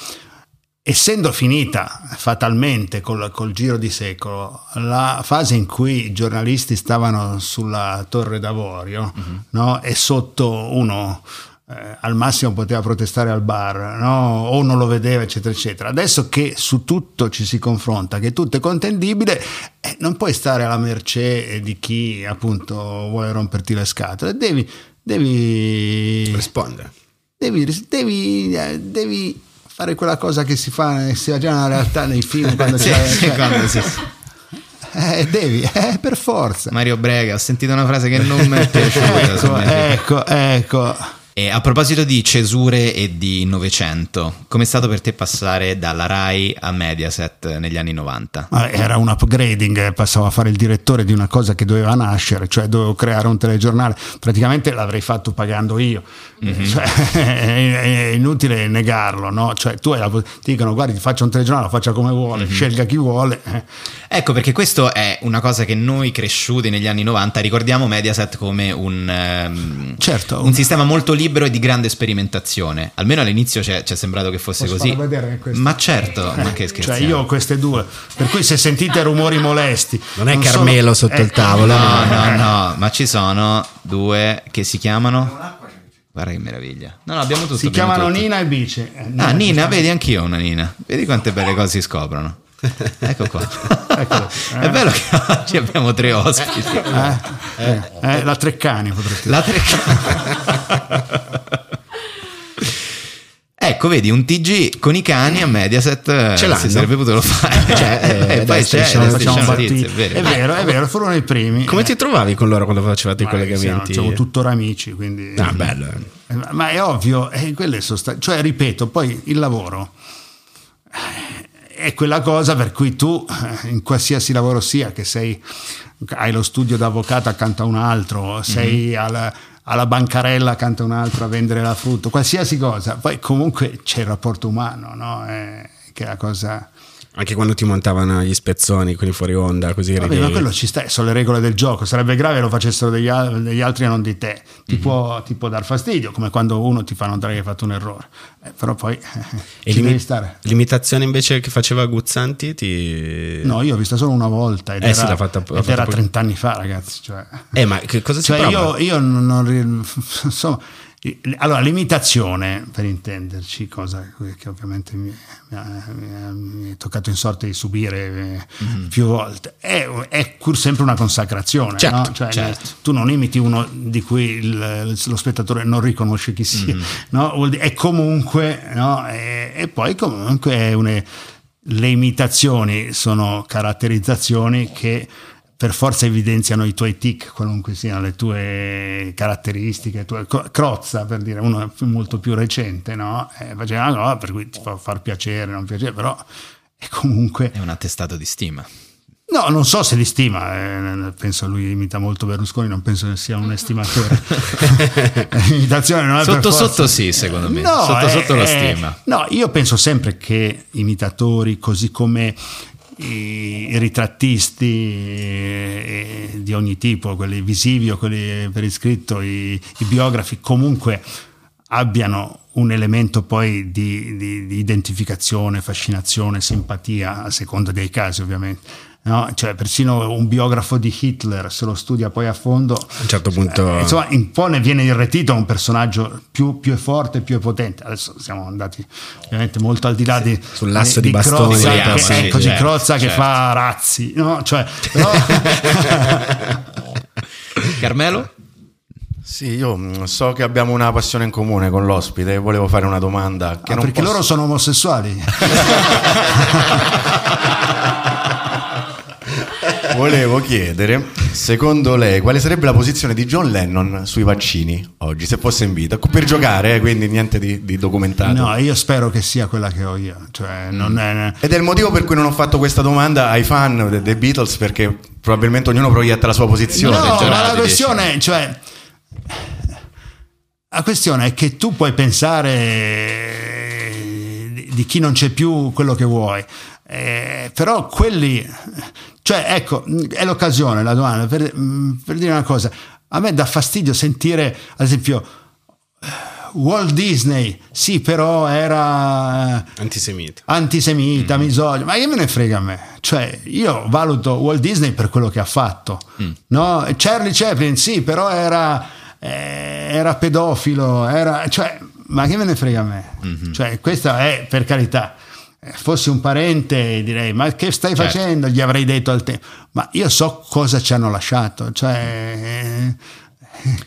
B: essendo finita fatalmente col, col giro di secolo la fase in cui i giornalisti stavano sulla torre d'avorio no? e sotto uno eh, al massimo poteva protestare al bar no? o non lo vedeva eccetera eccetera adesso che su tutto ci si confronta che tutto è contendibile eh, non puoi stare alla mercé di chi appunto vuole romperti le scatole devi, devi
D: rispondere.
B: devi, devi, eh, devi fare quella cosa che si fa, che si fa già nella realtà nei film *laughs* quando
A: Sì,
B: c'è,
A: sì,
B: cioè-
A: quando si- *laughs*
B: eh, devi, eh, per forza.
A: Mario Brega, ho sentito una frase che non mi è piaciuta. *laughs*
B: ecco,
A: me.
B: ecco, ecco.
A: E a proposito di cesure e di Novecento, com'è stato per te passare dalla Rai a Mediaset negli anni 90?
B: Ma Era un upgrading, eh, passavo a fare il direttore di una cosa che doveva nascere, cioè dovevo creare un telegiornale. Praticamente l'avrei fatto pagando io, Cioè, *laughs* è, inutile negarlo, no? Cioè, tu la, ti dicono guardi, ti faccio un telegiornale, lo faccia come vuole, scelga chi vuole. eh.
A: Ecco perché questo è una cosa che noi cresciuti negli anni 90 ricordiamo Mediaset come un, ehm,
B: Certo.
A: un sistema molto libero e di grande sperimentazione. Almeno all'inizio ci è, è sembrato che fosse
B: Posso
A: così. Ma certo, ma che
B: Cioè
A: scherziamo.
B: io ho queste due, per cui se sentite rumori molesti...
D: Non è
B: sono-
D: Carmelo sotto il
B: eh,
D: tavolo.
A: No, no, no, ma ci sono due che si chiamano... Guarda che meraviglia. No, no, abbiamo tutto.
B: Si
A: abbiamo
B: chiamano
A: tutto.
B: Nina e Bice. Eh,
A: Ah, Nina, vedi anch'io una Nina. Vedi quante belle cose si scoprono. *laughs* Ecco qua. È bello che oggi abbiamo tre ospiti.
B: Eh, eh, eh, la Treccani potrete
A: La Treccani. Ecco, vedi, un TG con i cani a Mediaset eh,
D: Ce l'hanno.
A: si sarebbe potuto fare.
D: Cioè, eh, *laughs*
A: e poi c'è la
B: facciamo.
A: Notizie, è
B: È
A: vero.
B: vero, è vero, furono i primi.
D: Come
B: Eh,
D: ti trovavi con loro quando facevate i
B: ma Siamo,
D: collegamenti?
B: siamo tuttora amici, quindi...
D: Ah, bello.
B: Eh, Ma è ovvio, eh, quelle sono sta- cioè ripeto, poi il lavoro eh, è quella cosa per cui tu, in qualsiasi lavoro sia, che sei, hai lo studio d'avvocato accanto a un altro, sei alla, alla bancarella accanto a un altro a vendere la frutta, qualsiasi cosa, poi comunque c'è il rapporto umano, no? Eh, che è la cosa...
D: Anche quando ti montavano gli spezzoni, quelli fuori onda, così
B: Vabbè,
D: ridevi.
B: ma quello ci sta, sono le regole del gioco. Sarebbe grave lo facessero degli, al- degli altri e non di te. Ti, può, ti può dar fastidio, come quando uno ti fa notare che hai fatto un errore. Eh, però poi eh,
D: E l'imi-
B: stare.
D: l'imitazione invece che faceva Guzzanti ti...
B: No, io ho vista solo una volta ed
D: Eh sì,
B: era,
D: l'ha fatta- l'ha
B: ed era
D: poi.
B: 30 anni fa, ragazzi. Cioè,
D: Eh, ma che cosa si
B: cioè
D: prova?
B: io, io non, non *laughs* insomma, allora l'imitazione, per intenderci, cosa che ovviamente mi, è toccato in sorte di subire eh, più volte, è, è pur sempre una consacrazione.
D: Certo,
B: no? Cioè,
A: certo.
B: Tu non imiti uno di cui il- lo spettatore non riconosce chi sia, no? Vuol dire- è comunque, no? e, e poi comunque une- le imitazioni sono caratterizzazioni che per forza evidenziano i tuoi tic, qualunque siano le tue caratteristiche, tue- Crozza per dire uno molto più recente, no? Eh, faceva una per cui ti fa far piacere, non piacere, però è comunque
A: È un attestato di stima.
B: No, non so se li stima, eh, penso lui imita molto Berlusconi, non penso che sia un estimatore. *laughs* L'imitazione non è
A: Sotto
B: forza-
A: sotto sì, secondo me.
B: No,
A: sotto
B: è-
A: sotto lo
B: è-
A: stima.
B: No, io penso sempre che imitatori, così come i, i ritrattisti eh, di ogni tipo, quelli visivi o quelli per iscritto, i, i biografi, comunque abbiano un elemento poi di, di- di identificazione, fascinazione, simpatia, a seconda dei casi ovviamente. No? Cioè, persino un biografo di Hitler, se lo studia poi a fondo,
D: A un certo punto...
B: eh, insomma, un po' ne viene irretito un personaggio più, più è forte, più è potente. Adesso siamo andati ovviamente molto al di là di,
D: Sull'asso di bastoni
B: Crozza, che,
A: personaggi,
B: ecco, di
A: certo,
B: Crozza che
A: certo.
B: fa razzi, no? Cioè, però- *laughs*
A: Carmelo?
G: Sì, io mm, so che abbiamo una passione in comune con l'ospite e volevo fare una domanda che
B: Ah,
G: non
B: perché
G: posso-
B: loro sono omosessuali. *laughs* *laughs*
G: Volevo chiedere, secondo lei, quale sarebbe la posizione di John Lennon sui vaccini oggi, se fosse in vita? Per giocare, eh, quindi niente di, di documentato.
B: No, io spero che sia quella che ho io. Cioè, non è,
G: Ed è il motivo per cui non ho fatto questa domanda ai fan de- dei Beatles, perché probabilmente ognuno proietta la sua posizione.
B: No,
A: Giornate,
B: ma la questione, cioè, la questione è che tu puoi pensare di, di chi non c'è più quello che vuoi, eh, però quelli, cioè, ecco, è l'occasione, la domanda, per, per dire una cosa, a me dà fastidio sentire, ad esempio, Walt Disney, sì, però era
D: Antisemita.
B: antisemita, misogino, ma che me ne frega a me? Cioè, io valuto Walt Disney per quello che ha fatto, no? Charlie Chaplin, sì, però era, eh, era pedofilo, era, cioè, ma che me ne frega a me? Cioè, questa è per carità. Eh, Fossi un parente direi ma che stai
A: Certo.
B: facendo? Gli avrei detto al tempo, ma io so cosa ci hanno lasciato, cioè eh,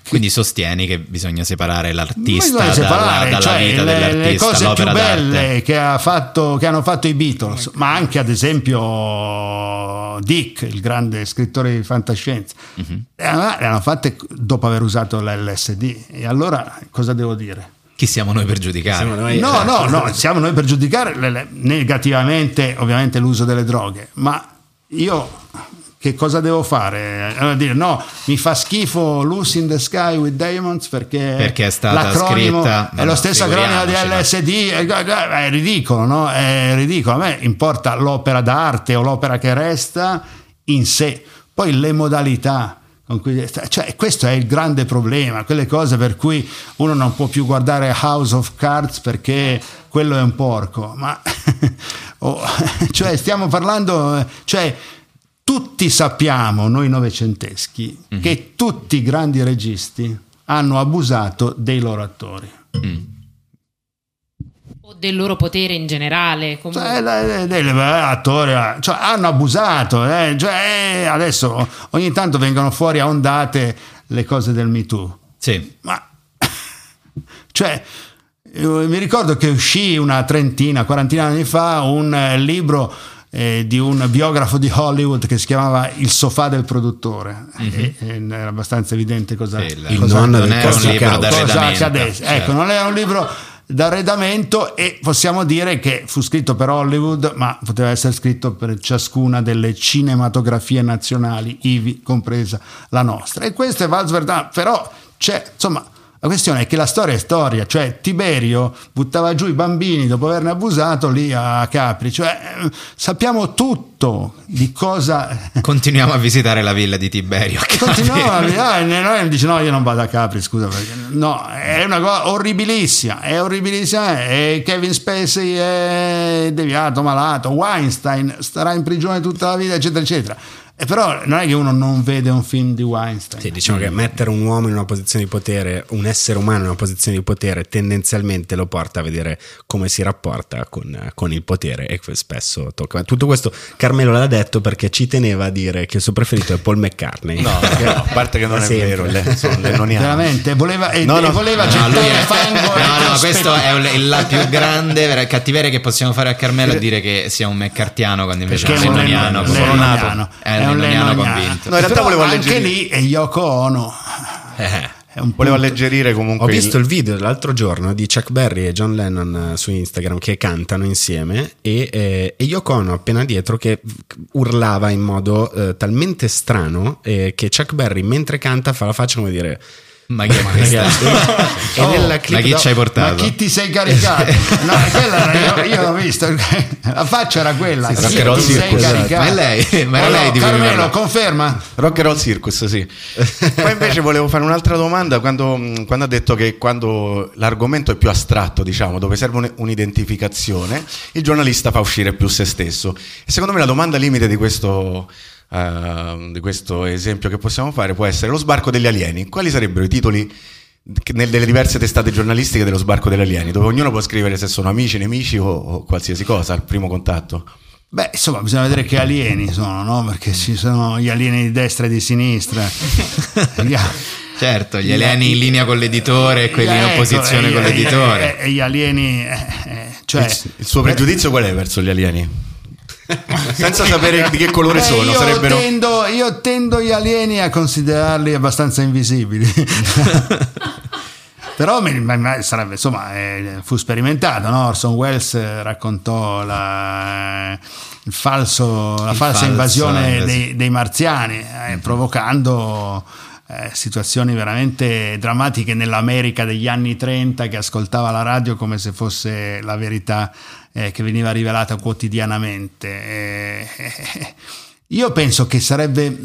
A: Quindi sostieni che bisogna separare l'artista
B: Bisogna separare,
A: dalla, dalla
B: cioè,
A: vita
B: le,
A: dell'artista,
B: le cose più
A: l'opera d'arte.
B: belle che, ha fatto- che hanno fatto i Beatles, ma anche ad esempio Dick, il grande scrittore di fantascienza, le hanno- le hanno fatte dopo aver usato l'LSD. E allora cosa devo dire?
A: Chi siamo noi per giudicare?
D: Siamo noi-
B: No,
D: eh,
B: no, no, siamo noi per giudicare le- le- negativamente ovviamente l'uso delle droghe, ma io che cosa devo fare? Allora dire no, mi fa schifo Lucy in the Sky with Diamonds perché,
A: Perché è stata scritta-
B: è
A: no,
B: lo stesso acronimo di LSD, è, è ridicolo, no? È ridicolo. A me importa l'opera d'arte o l'opera che resta in sé, poi le modalità. Cui- cioè, questo è il grande problema, quelle cose per cui uno non può più guardare House of Cards perché quello è un porco, ma *laughs* o- *laughs* cioè, stiamo parlando, cioè, tutti sappiamo, noi novecenteschi, che tutti i grandi registi hanno abusato dei loro attori.
E: O del loro potere in generale. comunque.
B: Cioè, attori eh, cioè, hanno abusato, eh, cioè, eh, adesso ogni tanto vengono fuori a ondate le cose del Me Too.
A: Sì.
B: Ma *laughs* cioè, eh, mi ricordo che uscì una trentina, quarantina anni fa un eh, libro eh, di un biografo di Hollywood che si chiamava Il sofà del produttore. E- e era abbastanza evidente cosa,
A: Sì, il-
D: Il
B: cosa-
D: nonno
A: non
D: del
A: era un
D: Costa
A: libro
B: cosa
A: certo.
B: Ecco, non era un libro d'arredamento e possiamo dire che fu scritto per Hollywood, ma poteva essere scritto per ciascuna delle cinematografie nazionali, ivi compresa la nostra. E questo è Vals Verdun, però c'è, insomma, la questione è che la storia è storia, cioè Tiberio buttava giù i bambini dopo averne abusato lì a Capri, cioè eh, sappiamo tutto di cosa *laughs*
A: Continuiamo a visitare la villa di Tiberio. a Capri.
B: Continuava, *laughs* ah, e noi dice no io non vado a Capri scusa perché no è una cosa orribilissima è orribilissima e Kevin Spacey è deviato malato Weinstein starà in prigione tutta la vita eccetera eccetera e però non è che uno non vede un film di Weinstein
D: Sì, diciamo che mettere un uomo in una posizione di potere, un essere umano in una posizione di potere, tendenzialmente lo porta a vedere come si rapporta con, con il potere e spesso tocca. Tutto questo Carmelo l'ha detto perché ci teneva a dire che il suo preferito è Paul McCartney.
G: No, no, a parte che non è
D: Sempre.
G: vero, le- sono lennoniani.
B: veramente voleva, e,
G: No, no.
B: e voleva
A: No,
B: gettare
A: è-
B: fango
A: no, no, questo è un- la più grande vera- cattiveria che possiamo fare a Carmelo è dire che sia un meccartiano quando invece
B: perché
A: è un
B: è
A: lennoniano, Sono nato.
B: lennoniano,
A: Un
B: un
A: lennoniano
B: lennoniano.
A: convinto.
G: No, in realtà volevo
B: anche lì è Yoko Ono
D: Eh.
B: un
G: Volevo alleggerire comunque
D: Ho
G: il-
D: visto il video l'altro giorno di Chuck Berry e John Lennon eh, su Instagram che cantano insieme e, eh, e Yoko Ono appena dietro che urlava in modo eh, talmente strano eh, che Chuck Berry mentre canta fa la faccia come dire
A: Ma che è questa? *laughs*
D: e
B: Oh,
D: nella
A: Ma
D: clip
A: chi
D: do-
A: ci hai
B: Ma
A: portato?
B: chi ti sei caricato? *laughs* No, quella era- io, io l'ho visto. La faccia era quella.
G: Sì,
B: chi
G: sì,
B: ti
G: Rock
B: sei
G: Circus, esatto.
B: caricato?
A: Ma è lei, ma era
B: Oh,
A: lei
B: no,
A: di
B: Carmelo, conferma?
G: Rock and Roll Circus, sì. Poi invece volevo fare un'altra domanda quando, mh, quando ha detto che quando l'argomento è più astratto, diciamo, dove serve un- un'identificazione, il giornalista fa uscire più se stesso. E secondo me la domanda limite di questo, eh, di questo esempio che possiamo fare può essere lo sbarco degli alieni. Quali sarebbero i titoli nelle diverse testate giornalistiche dello sbarco degli alieni, dove ognuno può scrivere se sono amici, nemici o, o qualsiasi cosa al primo contatto?
B: Beh, insomma, bisogna vedere che alieni sono, no? Perché ci sono gli alieni di destra e di sinistra. *laughs*
A: Certo, gli alieni in linea con l'editore e quelli in
B: Ecco,
A: opposizione con l'editore.
B: E, e gli alieni, eh, eh, cioè,
G: il, il suo pregiudizio qual è verso gli alieni? *laughs* Senza sapere di che colore
B: Beh,
G: sono,
B: io,
G: sarebbero...
B: tendo, io tendo gli alieni a considerarli abbastanza invisibili. *laughs* Però sarebbe, insomma, eh, fu sperimentato, no? Orson Welles eh, raccontò la, falso- la falsa
A: falso
B: invasione
A: invas-
B: dei, dei marziani, eh, provocando eh, situazioni veramente drammatiche nell'America degli anni 30 che ascoltava la radio come se fosse la verità eh, che veniva rivelata quotidianamente. Eh, *laughs* io penso che sarebbe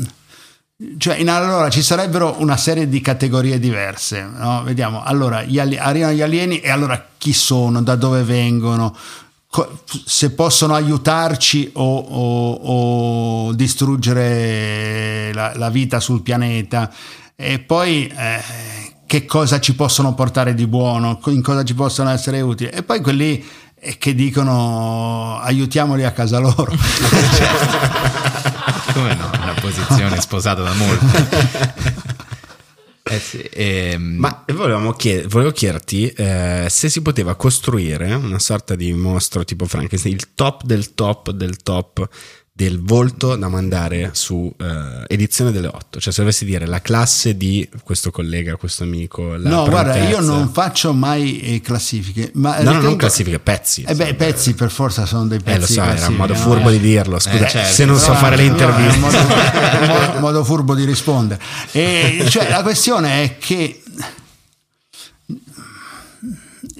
B: cioè, in- allora ci sarebbero una serie di categorie diverse. no? Vediamo, allora gli ali- arrivano gli alieni e allora chi sono, da dove vengono, co- se possono aiutarci o, o- o distruggere la, la vita sul pianeta e poi eh, che cosa ci possono portare di buono, in cosa ci possono essere utili e poi quelli eh, che dicono aiutiamoli a casa loro. *laughs*
A: Come no? Una posizione sposata da molti. Eh sì, ehm,
D: Ma volevamo chied- volevo chiederti eh, se si poteva costruire una sorta di mostro tipo Frankenstein, il top del top del top del volto da mandare su eh, edizione delle 8. Cioè, se dovessi dire la classe di questo collega, questo amico,
B: no, guarda, io
D: prontezza.
B: non faccio mai eh, classifiche. Ma
D: No, no,
B: ritengo-
D: non classifiche, pezzi.
B: Eh beh, pezzi per forza sono dei pezzi.
D: Eh, lo so, era un modo
B: no?
D: furbo
B: Eh.
D: di dirlo. Scusa,
A: Eh, certo.
D: se non so fare le interviste.
B: modo, un modo- modo furbo di rispondere. E, cioè, la questione è che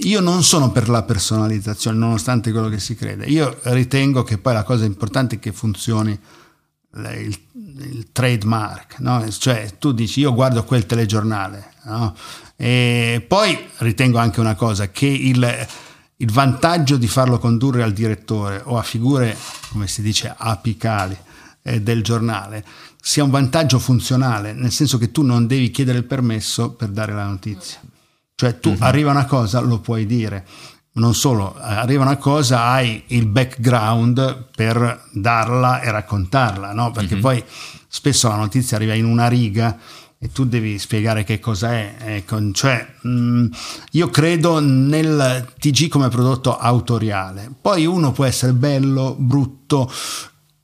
B: io non sono per la personalizzazione, nonostante quello che si crede. Io ritengo che poi la cosa importante è che funzioni il, il trademark, no? cioè tu dici io guardo quel telegiornale, no? e poi ritengo anche una cosa, che il, il vantaggio di farlo condurre al direttore o a figure, come si dice, apicali eh, del giornale sia un vantaggio funzionale, nel senso che tu non devi chiedere il permesso per dare la notizia. Cioè tu arriva una cosa, lo puoi dire. Non solo, arriva una cosa, hai il background per darla e raccontarla, no? Perché poi spesso la notizia arriva in una riga e tu devi spiegare che cosa è. Ecco, cioè, mh, io credo nel TG come prodotto autoriale. Poi uno può essere bello, brutto,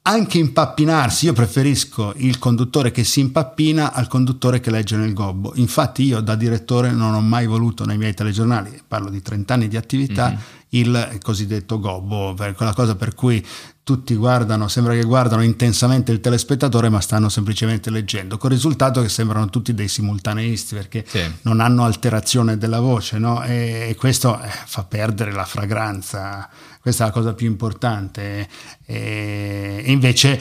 B: anche impappinarsi. Io preferisco il conduttore che si impappina al conduttore che legge nel gobbo. Infatti, io da direttore non ho mai voluto nei miei telegiornali, parlo di 30 anni di attività, il cosiddetto gobbo, quella cosa per cui tutti guardano, sembra che guardano intensamente il telespettatore, ma stanno semplicemente leggendo, con il risultato che sembrano tutti dei simultaneisti perché
A: Sì.
B: non hanno alterazione della voce, no? E, e questo eh, fa perdere la fragranza. Questa è la cosa più importante. E, invece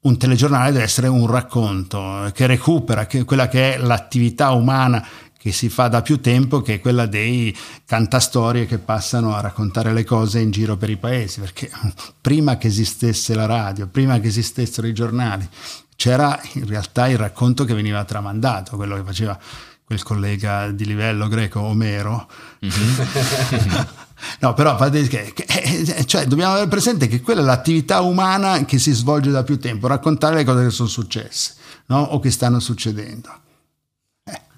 B: un telegiornale deve essere un racconto che recupera quella che è l'attività umana che si fa da più tempo, che è quella dei cantastorie che passano a raccontare le cose in giro per i paesi, perché *laughs* prima che esistesse la radio, prima che esistessero i giornali, c'era in realtà il racconto che veniva tramandato, quello che faceva quel collega di livello greco Omero. *laughs* No, però fate che, che- eh, cioè, dobbiamo avere presente che quella è l'attività umana che si svolge da più tempo, raccontare le cose che sono successe no? o che stanno succedendo.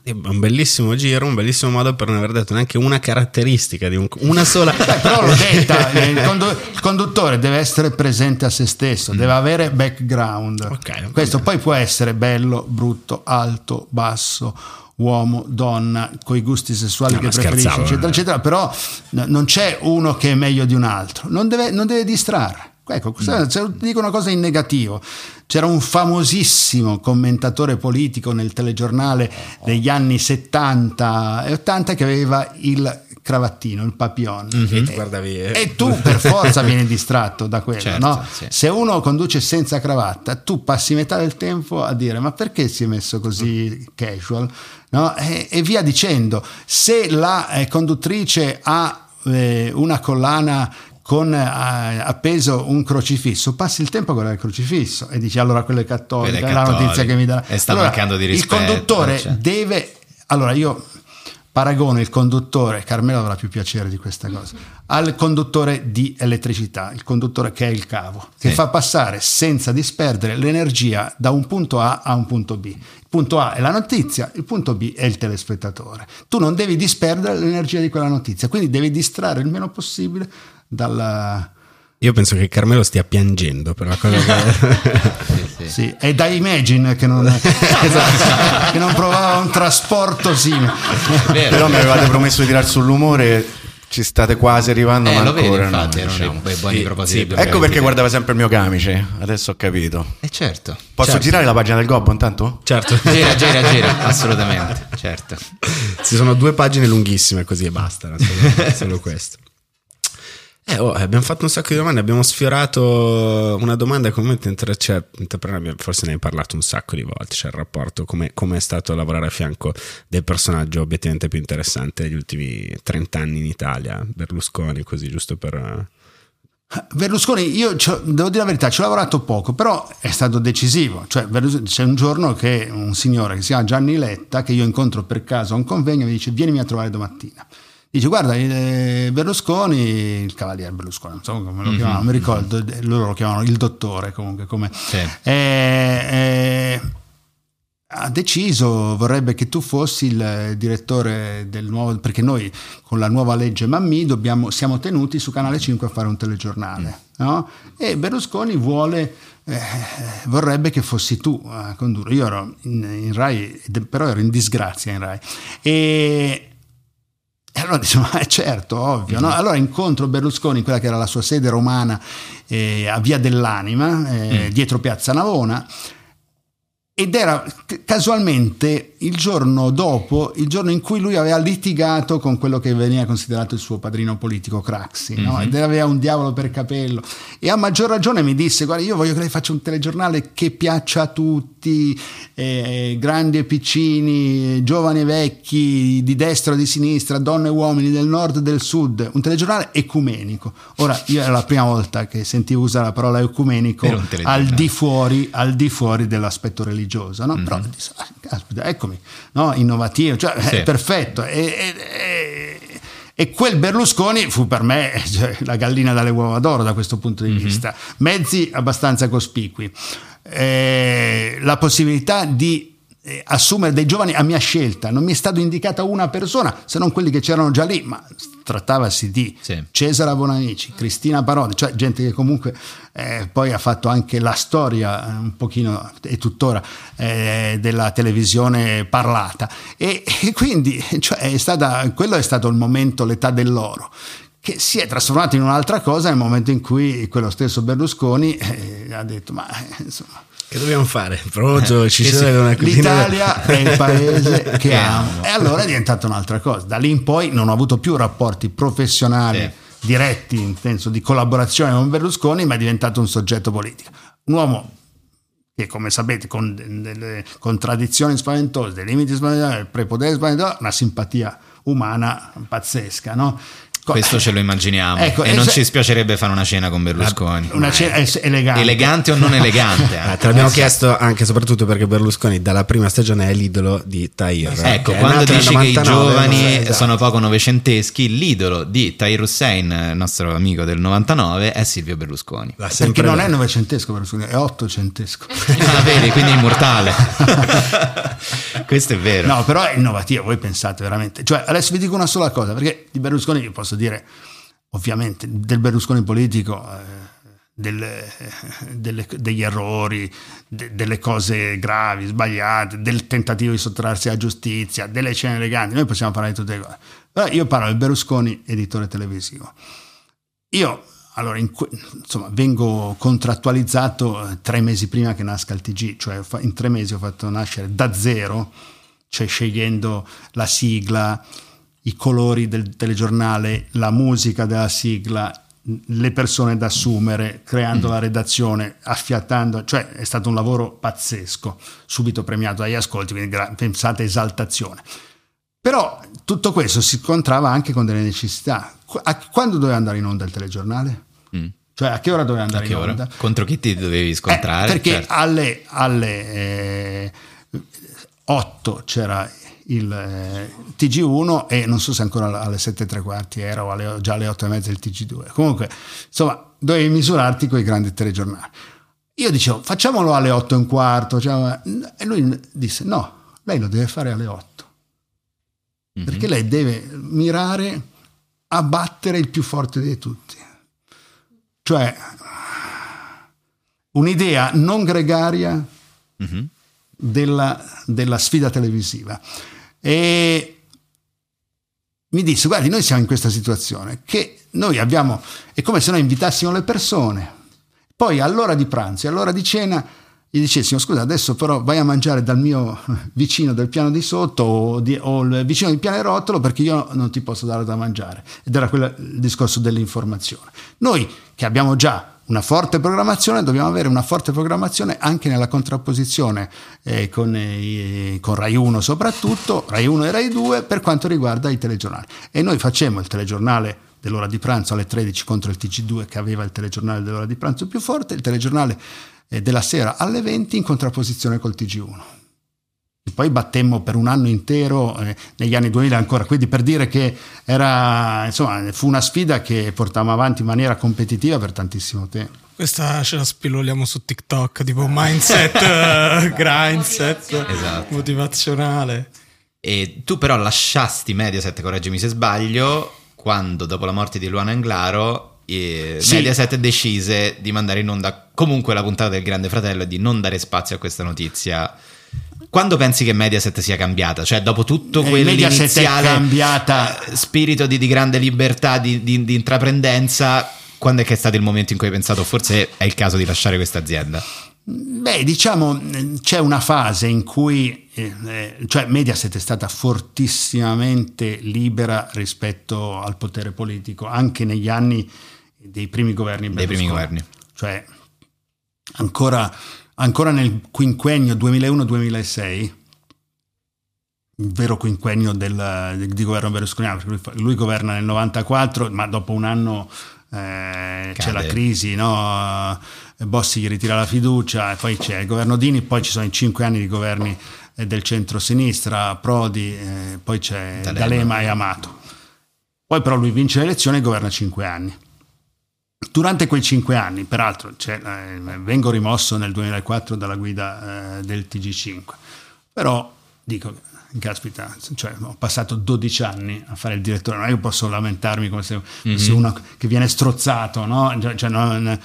D: Un bellissimo giro, un bellissimo modo per non aver detto neanche una caratteristica di un, una sola. *laughs*
B: Beh, però l'ho detta, *laughs* eh, il, condu- il conduttore deve essere presente a se stesso, deve avere background.
D: Ok,
B: Questo poi può essere bello, brutto, alto, basso, uomo, donna, coi gusti sessuali
D: No,
B: che preferisce, eccetera,
D: eh.
B: eccetera. Però non c'è uno che è meglio di un altro, non deve, non deve distrarre. Ecco, questa- se dico una cosa in negativo. C'era un famosissimo commentatore politico nel telegiornale degli anni 70 e 80 che aveva il cravattino, il papillon.
D: E
B: E-
D: eh.
B: e tu per forza vieni distratto da quello,
A: Certo,
B: no?
A: sì.
B: Se uno conduce senza cravatta, tu passi metà del tempo a dire ma perché si è messo così casual? No? E, e via dicendo. Se la eh, conduttrice ha eh, una collana con eh, appeso un crocifisso, passi il tempo a guardare il crocifisso e dici allora quello è cattolico,
A: è
B: è la notizia
A: cattolico.
B: che mi dà.
A: E sta
B: Allora,
A: mancando di rispetto,
B: Il conduttore
A: cioè.
B: deve... Allora io paragono il conduttore, Carmelo avrà più piacere di questa cosa, al conduttore di elettricità, il conduttore che è il cavo, che
A: Sì.
B: fa passare senza disperdere l'energia da un punto A a un punto B. Il punto A è la notizia, il punto B è il telespettatore. Tu non devi disperdere l'energia di quella notizia, quindi devi distrarre il meno possibile dalla...
D: Io penso che Carmelo stia piangendo per la cosa che. *laughs*
B: Sì, è da Imagine che non, *laughs* che non provava un trasporto simile.
A: Vero.
G: Però mi avevate promesso di tirare sull'umore, ci state quasi arrivando,
A: Eh,
G: ma
A: lo vedi,
G: ancora
A: infatti,
G: no,
A: erano
G: diciamo.
A: buoni
D: Sì, sì,
G: Ecco perché
A: 2023.
G: guardava sempre il mio camice, adesso ho capito.
A: Eh certo.
G: Posso
A: certo.
G: girare la pagina del Gobbo intanto?
D: certo.
A: Gira, gira, *laughs* gira, assolutamente, certo.
D: Ci sono due pagine lunghissime così e basta, solo questo. Eh, oh, abbiamo fatto un sacco di domande, abbiamo sfiorato una domanda come cioè, forse ne hai parlato un sacco di volte, cioè il rapporto, come come è stato lavorare a fianco del personaggio obiettivamente più interessante degli ultimi 30 anni in Italia, Berlusconi, così giusto per...
B: Berlusconi, io devo dire la verità, ci ho lavorato poco, però è stato decisivo. Cioè, c'è un giorno che un signore che si chiama Gianni Letta, che io incontro per caso a un convegno, mi dice: Vienimi a trovare domattina. Dice: Guarda, eh, Berlusconi, il cavaliere Berlusconi, non so come lo chiamavano, non mi ricordo, eh, loro lo chiamavano il dottore comunque. Come,
A: Sì.
B: eh, eh, ha deciso, vorrebbe che tu fossi il direttore del nuovo, perché noi con la nuova legge Mammi dobbiamo, siamo tenuti su Canale 5 a fare un telegiornale. No? E Berlusconi vuole, eh, vorrebbe che fossi tu a condurre. Io ero in, in Rai, però ero in disgrazia in Rai. E, e allora diciamo, eh, certo, ovvio. No? Allora incontro Berlusconi in quella che era la sua sede romana eh, a Via dell'Anima, eh, dietro Piazza Navona. Ed era casualmente il giorno dopo, il giorno in cui lui aveva litigato con quello che veniva considerato il suo padrino politico Craxi, no? ed aveva un diavolo per capello. E a maggior ragione mi disse: Guarda, io voglio che lei faccia un telegiornale che piaccia a tutti, eh, grandi e piccini, giovani e vecchi, di destra o di sinistra, donne e uomini del nord e del sud, un telegiornale ecumenico. Ora, io era la prima volta che sentivo usare la parola ecumenico al di fuori, al di fuori dell'aspetto religioso, no? Però disse, "Ah, caspita, eccomi, no? innovativo, cioè,
A: Sì.
B: perfetto. E, e- e- e quel Berlusconi fu per me *laughs* cioè, la gallina dalle uova d'oro da questo punto di vista. Mezzi abbastanza cospicui, Eh, la possibilità di assumere dei giovani a mia scelta, non mi è stata indicata una persona se non quelli che c'erano già lì, ma trattavasi di
A: Sì.
B: Cesare Bonamici, Cristina Parodi, cioè gente che comunque eh, poi ha fatto anche la storia eh, un pochino e tuttora eh, della televisione parlata e, e quindi cioè, è stata, quello è stato il momento, l'età dell'oro che si è trasformato in un'altra cosa nel momento in cui quello stesso Berlusconi eh, ha detto ma eh, insomma
D: Che dobbiamo fare? Proprio ci
A: che sì,
D: serve una cucina-
B: L'Italia è il paese *laughs* che amo. E allora è diventata un'altra cosa. Da lì in poi non ho avuto più rapporti professionali
A: Sì.
B: diretti, in senso di collaborazione con Berlusconi, ma è diventato un soggetto politico. Un uomo che, come sapete, con de- delle contraddizioni spaventose, dei limiti spaventosi, prepotenza spaventosa, una simpatia umana pazzesca, no?
A: Questo ce lo immaginiamo.
B: Ecco,
A: e non
B: se-
A: ci spiacerebbe fare una cena con Berlusconi.
B: Una cena elegante.
A: Elegante o non *laughs* elegante? eh.
D: Ah, te l'abbiamo chiesto anche e soprattutto perché Berlusconi dalla prima stagione è l'idolo di Tahir.
A: Ecco, quando dici che i
D: 99,
A: giovani
D: esatto.
A: sono poco novecenteschi, l'idolo di Tahir Hussein, nostro amico del 99, è Silvio Berlusconi.
B: Perché non è novecentesco Berlusconi, è ottocentesco.
A: Ah, vedi, quindi è immortale. *laughs* Questo è vero.
B: No, però è innovativo, voi pensate veramente. Cioè, adesso vi dico una sola cosa, perché di Berlusconi vi posso dire, ovviamente, del Berlusconi politico, eh, delle- *laughs* delle- degli errori, de- delle cose gravi, sbagliate, del tentativo di sottrarsi alla giustizia, delle scene eleganti, noi possiamo parlare di tutte le cose. Però io parlo del Berlusconi editore televisivo. Io allora, in insomma, vengo contrattualizzato eh, tre mesi prima che nasca il TG, cioè in tre mesi ho fatto nascere da zero, cioè scegliendo la sigla, i colori del telegiornale, la musica della sigla, le persone da assumere, creando la redazione, affiattando, cioè è stato un lavoro pazzesco, subito premiato dagli ascolti, quindi gra- pensate esaltazione. Però tutto questo si scontrava anche con delle necessità. Qu- a- quando doveva andare in onda il telegiornale?
A: Mm.
B: Cioè a che ora doveva
A: A
B: andare
A: che
B: in
A: ora?
B: onda?
A: Contro chi ti dovevi
B: Eh,
A: scontrare?
B: perché
A: Certo.
B: alle, alle eh, 8 c'era il eh, TG1 e non so se ancora alle 7 e tre quarti era o alle- già alle 8 e mezza il TG2. Comunque, insomma, dovevi misurarti con i grandi telegiornali. Io dicevo, facciamolo alle 8 e un quarto. cioè, e lui disse, no, lei lo deve fare alle 8.
A: Mhm.
B: Perché lei deve mirare a battere il più forte di tutti. Cioè, un'idea non gregaria
A: Mhm.
B: della, della sfida televisiva. E mi disse, guardi, noi siamo in questa situazione che noi abbiamo, è come se noi invitassimo le persone, poi all'ora di pranzo e all'ora di cena gli dicessimo, scusa, adesso però vai a mangiare dal mio vicino del piano di sotto o, di- o vicino del pianerottolo perché io non ti posso dare da mangiare. Ed era quello il discorso dell'informazione. Noi che abbiamo già una forte programmazione, dobbiamo avere una forte programmazione anche nella contrapposizione eh, con, eh, con Rai 1 soprattutto, Rai 1 e Rai 2 per quanto riguarda i telegiornali. E noi facciamo il telegiornale dell'ora di pranzo alle 13 contro il TG2 che aveva il telegiornale dell'ora di pranzo più forte, il telegiornale eh, della sera alle 20 in contrapposizione col TG1. E poi battemmo per un anno intero eh, negli anni 2000 ancora, quindi per dire che era, insomma, fu una sfida che portammo avanti in maniera competitiva per tantissimo tempo.
F: Questa ce la spilloliamo su TikTok, tipo mindset, *laughs* eh, grindset,
A: Esatto.
F: motivazionale.
A: E tu però lasciasti Mediaset, correggimi se sbaglio, quando dopo la morte di Luana Anglaro eh,
B: Sì.
A: Mediaset decise di mandare in onda comunque la puntata del Grande Fratello e di non dare spazio a questa notizia. Quando pensi che Mediaset sia cambiata? Cioè dopo tutto
B: Eh,
A: quell'iniziale eh, spirito di, di grande libertà, di, di- di intraprendenza, quando è che è stato il momento in cui hai pensato forse è il caso di lasciare questa azienda?
B: Beh, diciamo, c'è una fase in cui, eh, eh, cioè Mediaset è stata fortissimamente libera rispetto al potere politico, anche negli anni dei primi governi
A: Dei primi governi.
B: Cioè, ancora, ancora nel quinquennio 2001-2006, il vero quinquennio del, di governo berlusconiano, perché lui, lui governa nel 94, ma dopo un anno eh, c'è la crisi, no? Bossi gli ritira la fiducia, e poi c'è il governo Dini, poi ci sono i cinque anni di governi eh, del centro-sinistra, Prodi, eh, poi c'è
A: D'Alema.
B: D'Alema e Amato. Poi però lui vince le elezioni e governa cinque anni. Durante quei cinque anni, peraltro, cioè, eh, vengo rimosso nel 2004 dalla guida eh, del TG5, però dico, caspita, cioè, ho passato 12 anni a fare il direttore, non è che posso lamentarmi come se fossi uno che viene strozzato, no? Cioè, cioè, non,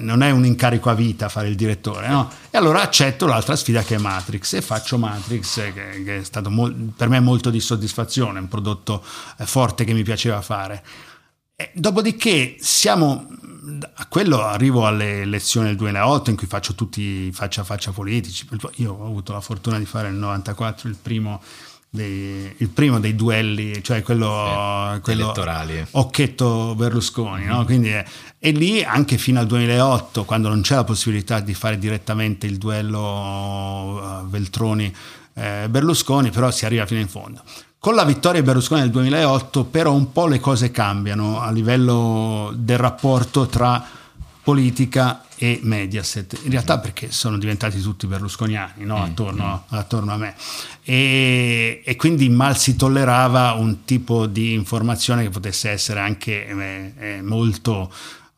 B: non è un incarico a vita fare il direttore, no? E allora accetto l'altra sfida che è Matrix e faccio Matrix, che, che è stato mol- per me molto di soddisfazione, un prodotto eh, forte che mi piaceva fare. Eh, Dopodiché siamo a quello arrivo alle elezioni del 2008 in cui faccio tutti faccia a faccia politici. Io ho avuto la fortuna di fare nel 94 il primo dei, il primo dei duelli, cioè quello,
A: Sì,
B: quello
A: elettorali.
B: Occhetto Berlusconi, no? Quindi è- e lì anche fino al 2008, quando non c'è la possibilità di fare direttamente il duello eh, Veltroni-Berlusconi, però si arriva fino in fondo. Con la vittoria di Berlusconi nel 2008, però, un po' le cose cambiano a livello del rapporto tra politica e Mediaset. In realtà, perché sono diventati tutti berlusconiani no? attorno, attorno a me, e, e quindi mal si tollerava un tipo di informazione che potesse essere anche eh, eh, molto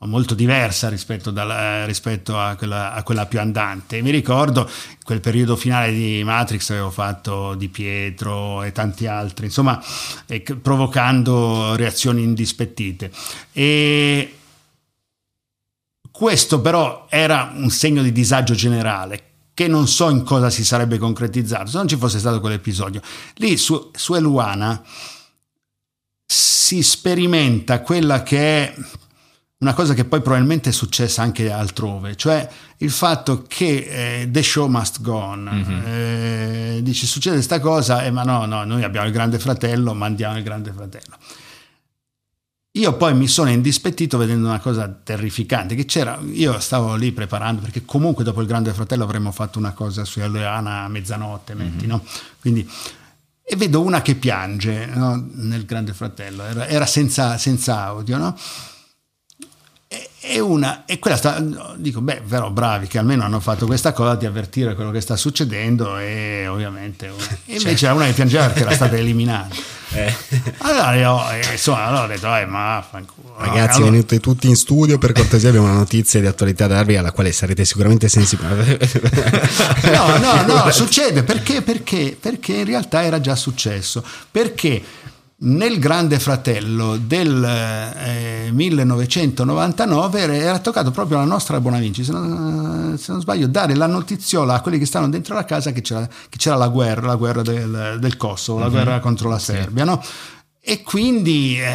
B: molto diversa rispetto, dalla- rispetto a, quella, a quella più andante. Mi ricordo quel periodo finale di Matrix avevo fatto Di Pietro e tanti altri, insomma, eh, che- provocando reazioni indispettite. E questo però era un segno di disagio generale che non so in cosa si sarebbe concretizzato se non ci fosse stato quell'episodio. Lì su, su Eluana si sperimenta quella che è una cosa che poi probabilmente è successa anche altrove, cioè il fatto che eh, the show must go on. Eh, dice succede questa cosa, eh, ma no, no, noi abbiamo il grande fratello, mandiamo il grande fratello. Io poi mi sono indispettito vedendo una cosa terrificante, che c'era, io stavo lì preparando, perché comunque dopo il Grande Fratello avremmo fatto una cosa su Eleana a mezzanotte, metti, no? Quindi, e vedo una che piange no? nel Grande Fratello, era, era senza, senza audio, no? E, e una, e quella sta, dico, beh, però bravi che almeno hanno fatto questa cosa di avvertire quello che sta succedendo e ovviamente una- *laughs* e invece era una che piangeva perché era stata eliminata. *laughs* Allora io, eh, insomma, allora ho detto, eh, ma vaffanculo.
D: Ragazzi,
B: Allora-
D: venite tutti in studio per cortesia. Abbiamo una notizia di attualità da darvi alla quale sarete sicuramente sensibili. *laughs*
B: No, no, no, succede perché, perché? Perché in realtà era già successo. Perché nel Grande Fratello del eh, 1999 era- toccato proprio alla nostra Bonavinci, se non, se non sbaglio, dare la notiziola a quelli che stavano dentro la casa che c'era, che c'era la guerra, la guerra del, del Kosovo, la guerra contro la Serbia, no? E quindi eh,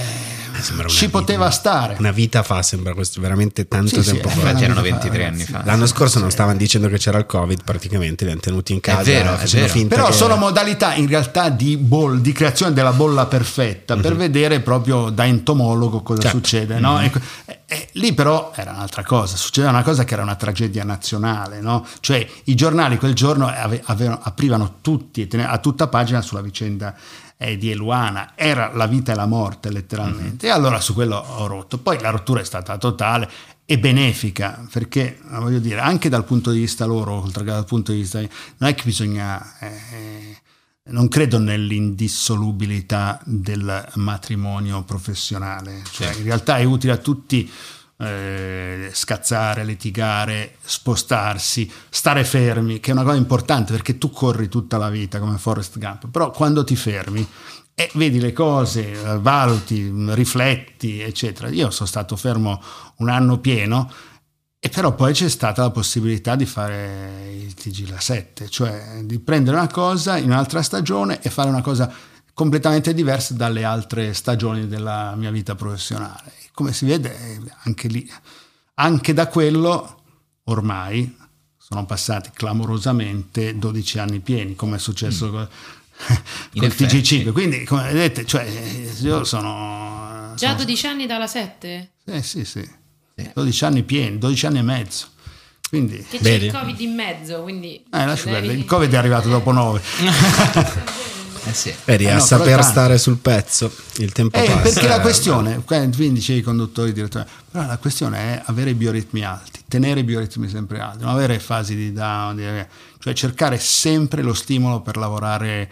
B: ci
D: vita-
B: poteva stare.
D: Una vita fa, sembra questo veramente tanto
B: Sì, sì,
D: tempo
B: eh,
D: fa.
A: Infatti erano
B: anni fa,
A: 23
B: ragazzi.
A: anni fa.
D: L'anno scorso non stavano dicendo che c'era il Covid, praticamente li hanno tenuti in casa.
A: vero, è vero.
D: finta
B: Però
D: che-
B: sono modalità in realtà di, boll- di creazione della bolla perfetta per vedere proprio da entomologo cosa
D: Certo.
B: succede. no? Ecco, e- e lì però era un'altra cosa, succedeva una cosa che era una tragedia nazionale, no? cioè i giornali quel giorno ave- avevano- aprivano tutti e a tutta pagina sulla vicenda eh, di Eluana, era la vita e la morte letteralmente, e allora su quello ho rotto. Poi la rottura è stata totale e benefica, perché voglio dire, anche dal punto di vista loro, oltre che dal punto di vista... non è che bisogna... eh, non credo nell'indissolubilità del matrimonio professionale, cioè in realtà è utile a tutti eh, scazzare, litigare, spostarsi, stare fermi, che è una cosa importante perché tu corri tutta la vita come Forrest Gump, però quando ti fermi e vedi le cose, eh, valuti, rifletti, eccetera. Io sono stato fermo un anno pieno e però poi c'è stata la possibilità di fare il TG la 7, cioè di prendere una cosa in un'altra stagione e fare una cosa completamente diversa dalle altre stagioni della mia vita professionale. Come si vede, anche lì, anche da quello ormai sono passati clamorosamente 12 anni pieni, come è successo con, *laughs*
A: In
B: col
A: effetti.
B: TG5. Quindi, come vedete, cioè, io sono...
E: Già
B: sono
E: 12 anni dalla 7?
B: eh, sì, sì, 12 anni pieni, 12 anni e mezzo. Quindi,
E: Che c'è
D: Vedi?
E: il Covid in mezzo, quindi...
B: eh, lascia perdere. il Covid è arrivato dopo 9. *laughs* *laughs*
A: Eh sì.
D: Vedi,
B: Eh
D: a
B: no,
D: saper stare sul pezzo, il tempo
B: Eh,
D: passa.
B: perché la questione, quindi dicevi i conduttori, direttori, però la questione è avere i bioritmi alti, tenere i bioritmi sempre alti, non avere fasi di down, di- cioè cercare sempre lo stimolo per lavorare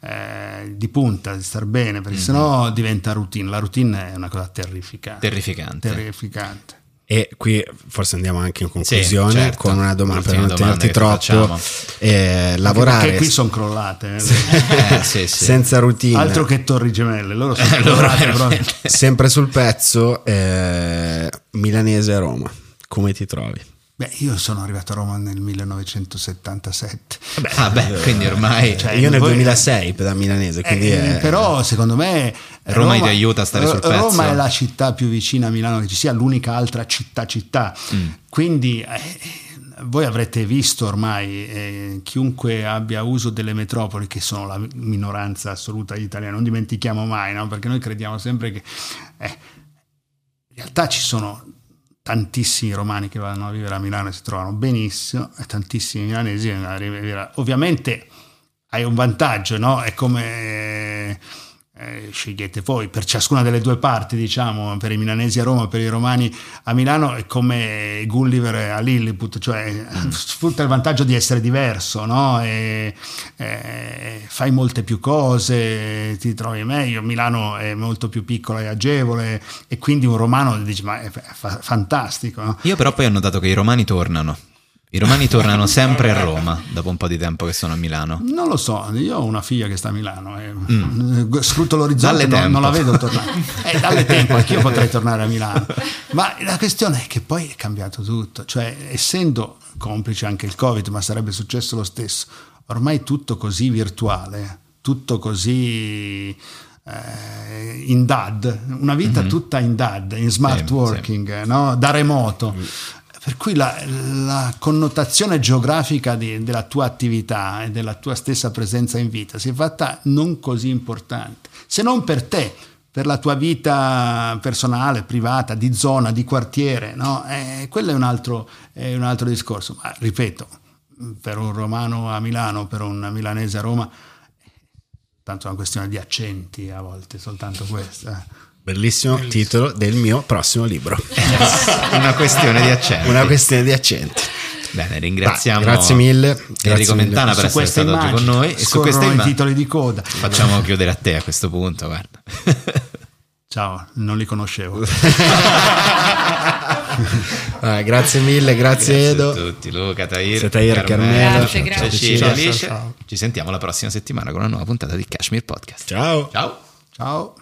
B: eh, di punta, di star bene, perché sennò diventa routine. La routine è una cosa terrificante.
A: Terrificante.
B: terrificante.
D: E qui forse andiamo anche in conclusione
A: certo.
D: con una domanda per
A: Ultime
D: non
A: domande
D: tenerti troppo. Eh, lavorare
B: Perché qui sono crollate. eh. *laughs*
A: Eh, sì, sì.
D: senza routine,
B: Altro che torri gemelle, loro sono
A: Eh, loro
B: crollate
D: sempre sul pezzo, eh, milanese a Roma. Come ti trovi?
B: Beh, io sono arrivato a Roma nel 1977.
A: Ah, beh, quindi ormai
B: Cioè,
D: Io nel
B: voi-
D: 2006 da milanese, quindi
B: Eh,
D: è-
B: Però secondo me
A: Roma ti aiuta a stare sul pezzo.
B: Roma è la città più vicina a Milano che ci sia, l'unica altra città città.
A: Mm.
B: Quindi eh, voi avrete visto ormai eh, chiunque abbia uso delle metropoli che sono la minoranza assoluta degli italiani, non dimentichiamo mai, no? perché noi crediamo sempre che eh, in realtà ci sono tantissimi romani che vanno a vivere a Milano e si trovano benissimo e tantissimi milanesi che a vivere ovviamente hai un vantaggio, no? È come eh, scegliete voi per ciascuna delle due parti, diciamo, per i milanesi a Roma, per i romani a Milano, è come Gulliver a Lilliput, cioè *laughs* sfrutta il vantaggio di essere diverso, no? E, eh, fai molte più cose, ti trovi meglio. Milano è molto più piccola e agevole, e quindi un romano dice: Ma è fa- fantastico, no?
A: Io però poi ho notato che i romani tornano. I romani tornano sempre a Roma dopo un po' di tempo che sono a Milano.
B: Non lo so, io ho una figlia che sta a Milano e scruto l'orizzonte
A: Mm. Dalle
B: non, non la vedo tornare. *laughs* Eh, dalle tempo, anch'io potrei tornare a Milano. Ma la questione è che poi è cambiato tutto, cioè essendo complice anche il Covid, ma sarebbe successo lo stesso, ormai tutto così virtuale, tutto così eh, in DAD, una vita tutta in DAD, in smart.
A: Sì,
B: working, no? da remoto. Per cui la, la connotazione geografica di- della tua attività e della tua stessa presenza in vita si è fatta non così importante, se non per te, per la tua vita personale, privata, di zona, di quartiere, no? Eh, quello è un, altro, è un altro discorso. Ma ripeto, per un romano a Milano, per un milanese a Roma, tanto è una questione di accenti a volte, soltanto questa.
D: Bellissimo titolo del mio prossimo libro. *laughs*
A: Una questione di accento.
D: Una questione di accenti.
A: Bene, ringraziamo
D: Dai, grazie mille. Grazie
A: Enrico. Mentana per essere stato oggi con noi. E su
B: scorrono
A: queste
B: i
A: immagini
B: titoli di coda.
A: facciamo chiudere a te a questo punto, guarda. *laughs*
B: Ciao, non li conoscevo. *laughs*
D: Ah, grazie mille, grazie,
A: Grazie
D: Edo.
A: a tutti, Luca, Tahir,
D: Grazie, Tahir, Carmela.
E: Grazie, grazie.
A: Cecilia,
D: Ciao,
A: Alice.
D: ciao, ciao.
A: Ci sentiamo la prossima settimana con una nuova puntata di Kashmir Podcast.
D: Ciao.
A: Ciao.
B: Ciao.